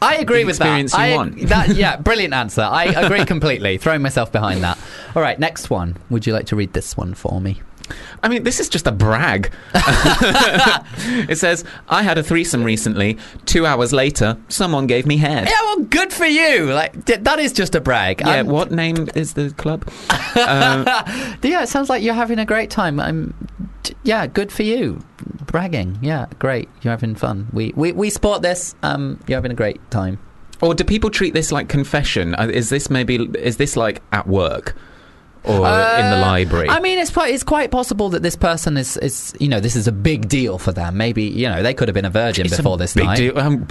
Speaker 3: I agree with that. I, that. Yeah, brilliant answer. I agree completely. Throwing myself behind that. All right, next one. Would you like to read this one for me?
Speaker 4: I mean, this is just a brag. it says, I had a threesome recently. Two hours later, someone gave me head.
Speaker 3: Yeah, well, good for you. Like that is just a brag.
Speaker 4: Yeah,
Speaker 3: I'm-
Speaker 4: what name is the club? Uh,
Speaker 3: yeah, it sounds like you're having a great time. I'm. Yeah, good for you. Bragging. Yeah, great. You're having fun. We we we sport this. Um, you're having a great time.
Speaker 4: or do people treat this like confession? Uh, Is this maybe, is this like at work? Or in the
Speaker 3: Uh,
Speaker 4: library?
Speaker 3: I mean, it's quite it's quite possible that this person is is you know this is a big deal for them. Maybe you know they could have been a virgin
Speaker 4: It's a
Speaker 3: before this
Speaker 4: big
Speaker 3: night,
Speaker 4: deal. Um,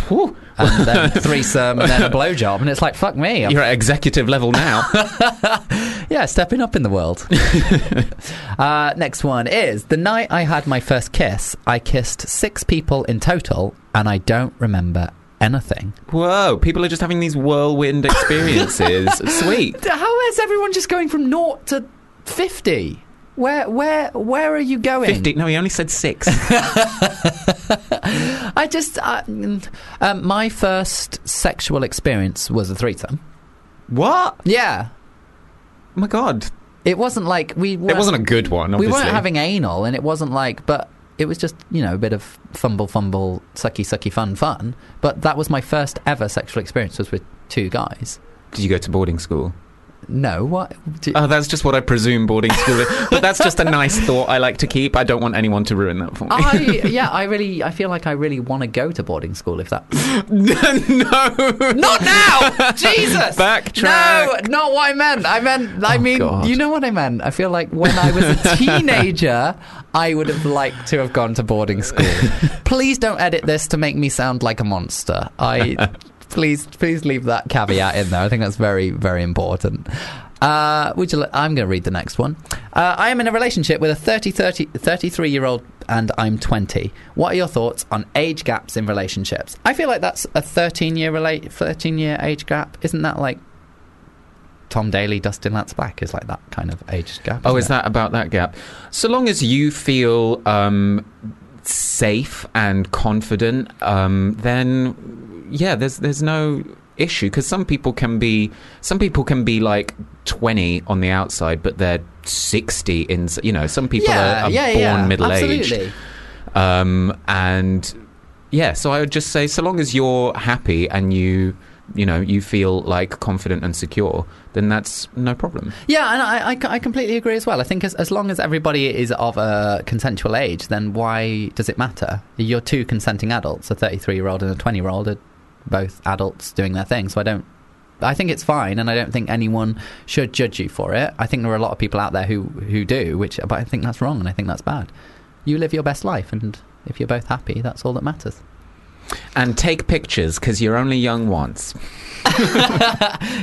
Speaker 3: and then threesome, and then a blowjob, and it's like fuck me. I'm
Speaker 4: You're at executive level now.
Speaker 3: Yeah, stepping up in the world. uh, next one is the night I had my first kiss. I kissed six people in total, and I don't remember anything.
Speaker 4: Whoa, people are just having these whirlwind experiences. Sweet.
Speaker 3: How is everyone just going from naught to fifty? Where where where are you going?
Speaker 4: 50. No, he only said six.
Speaker 3: I just uh, um, my first sexual experience was a threesome.
Speaker 4: what?
Speaker 3: Yeah,
Speaker 4: Oh my god.
Speaker 3: it wasn't like we.
Speaker 4: It wasn't a good one,
Speaker 3: We weren't having anal, and it wasn't like, but it was just you know a bit of fumble, fumble, sucky, sucky, fun, fun. But that was my first ever sexual experience was with two guys.
Speaker 4: Did you go to boarding school?
Speaker 3: No, what? Do-
Speaker 4: Oh, that's just what I presume boarding school is. But that's just a nice thought I like to keep. I don't want anyone to ruin that for me.
Speaker 3: I yeah, I really, I feel like I really want to go to boarding school if that.
Speaker 4: no.
Speaker 3: Not now, Jesus!
Speaker 4: Backtrack.
Speaker 3: No, not what I meant. I meant, I
Speaker 4: Oh,
Speaker 3: mean,
Speaker 4: God.
Speaker 3: you know what I meant. I feel like when I was a teenager, I would have liked to have gone to boarding school. please don't edit this to make me sound like a monster. I please, please leave that caveat in there. I think that's very, very important. Uh, would you? li- I'm going to read the next one. Uh, I am in a relationship with a 30, 30, 33 year old, and I'm 20. What are your thoughts on age gaps in relationships? I feel like that's a 13 year relate, 13 year age gap. Isn't that like Tom Daley, Dustin Lance Black is like that kind of age gap?
Speaker 4: Oh, is
Speaker 3: it?
Speaker 4: that about that gap? So long as you feel um, safe and confident, um, then yeah, there's there's no issue because some people can be some people can be like 20 on the outside, but they're 60 in you know some people
Speaker 3: yeah,
Speaker 4: are, are
Speaker 3: yeah,
Speaker 4: born
Speaker 3: yeah,
Speaker 4: middle aged, um, and yeah. So I would just say, so long as you're happy and you you know you feel like confident and secure, then that's no problem.
Speaker 3: Yeah, and I, I, I completely agree as well. I think as, as long as everybody is of a consensual age, then why does it matter? You're two consenting adults, a 33 year old and a 20 year old are both adults doing their thing. So I don't. I think it's fine, and I don't think anyone should judge you for it. I think there are a lot of people out there who, who do, which, but I think that's wrong, and I think that's bad. You live your best life, and if you're both happy, that's all that matters.
Speaker 4: And take pictures because you're only young once.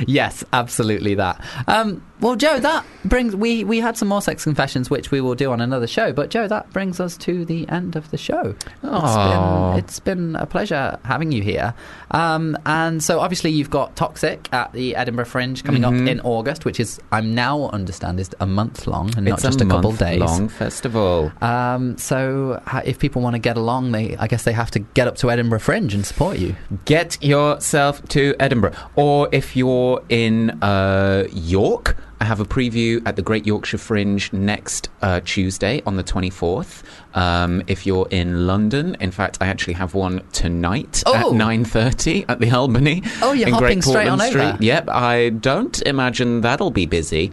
Speaker 3: yes, absolutely that. Um, well, Joe, that brings we we had some more sex confessions, which we will do on another show. But Joe, that brings us to the end of the show. It's been, it's been a pleasure having you here. Um, and so, obviously, you've got Toxic at the Edinburgh Fringe coming
Speaker 4: Mhm.
Speaker 3: up in August, which is I'm now understand is a month long and not just a, couple
Speaker 4: month
Speaker 3: days.
Speaker 4: long festival.
Speaker 3: Um, so, if people want to get along, they I guess they have to get up to Edinburgh Fringe and support you.
Speaker 4: Get yourself to Edinburgh, or if you're in uh, York. I have a preview at the Great Yorkshire Fringe next uh, Tuesday on the 24th. Um, if you're in London, in fact, I actually have one tonight at
Speaker 3: Oh.
Speaker 4: 9:30 at the Albany.
Speaker 3: Oh, you're
Speaker 4: in
Speaker 3: hopping
Speaker 4: Great
Speaker 3: straight
Speaker 4: Portland
Speaker 3: on
Speaker 4: Street.
Speaker 3: over.
Speaker 4: Yep, I don't imagine that'll be busy.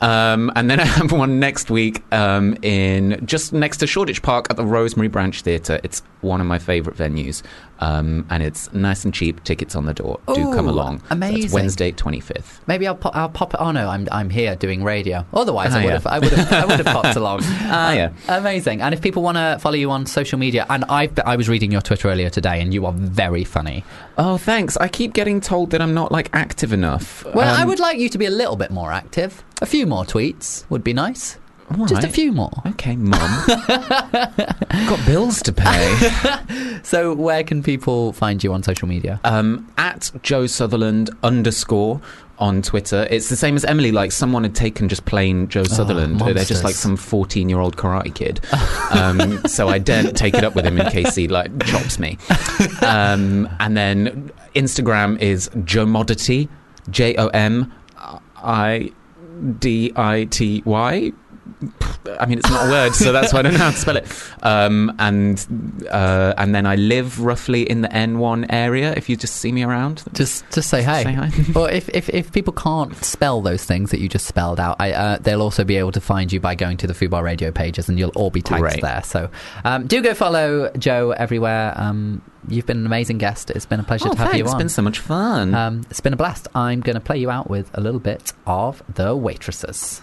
Speaker 4: Um, and then I have one next week um, in just next to Shoreditch Park at the Rosemary Branch Theatre. It's one of my favourite venues, um, and it's nice and cheap. Tickets on the door. Do come along.
Speaker 3: Amazing.
Speaker 4: That's Wednesday, 25th.
Speaker 3: Maybe I'll pop. I'll pop. it. Oh no, I'm I'm here doing radio. Otherwise,
Speaker 4: Ah,
Speaker 3: I would
Speaker 4: yeah.
Speaker 3: have. I would have. I would have popped along.
Speaker 4: Ah, yeah.
Speaker 3: Amazing. And if people want to follow you on social media, and I I was reading your Twitter earlier today, and you are very funny.
Speaker 4: Oh, thanks. I keep getting told that I'm not like active enough.
Speaker 3: Well, I
Speaker 4: Um,
Speaker 3: would like you to be a little bit more active. A few more tweets would be nice.
Speaker 4: all
Speaker 3: Just a few more.
Speaker 4: Okay, mum. Got bills to pay.
Speaker 3: So, where can people find you on social media?
Speaker 4: um, at Joe Sutherland underscore on Twitter. It's the same as Emily. Like someone had taken just plain Joe Sutherland. They're just like some fourteen-year-old karate kid. um, so I daren't take it up with him in case he like chops me. Um, and then Instagram is Jomidity. J O M I D I T Y. I mean, it's not a word, so that's why I don't know how to spell it. Um, and uh, and then I live roughly in the N1 area. If you just see me around,
Speaker 3: Just just say hey.
Speaker 4: Say hi.
Speaker 3: or if, if, if people can't spell those things that you just spelled out, I, uh, they'll also be able to find you by going to the Fubar Radio pages, and you'll all be tagged
Speaker 4: Great.
Speaker 3: there. So um, do go follow Joe everywhere. Um, you've been an amazing guest. It's been a pleasure
Speaker 4: oh,
Speaker 3: to have
Speaker 4: thanks.
Speaker 3: you
Speaker 4: It's been so much fun.
Speaker 3: um, it's been a blast. I'm going to play you out with a little bit of the waitresses.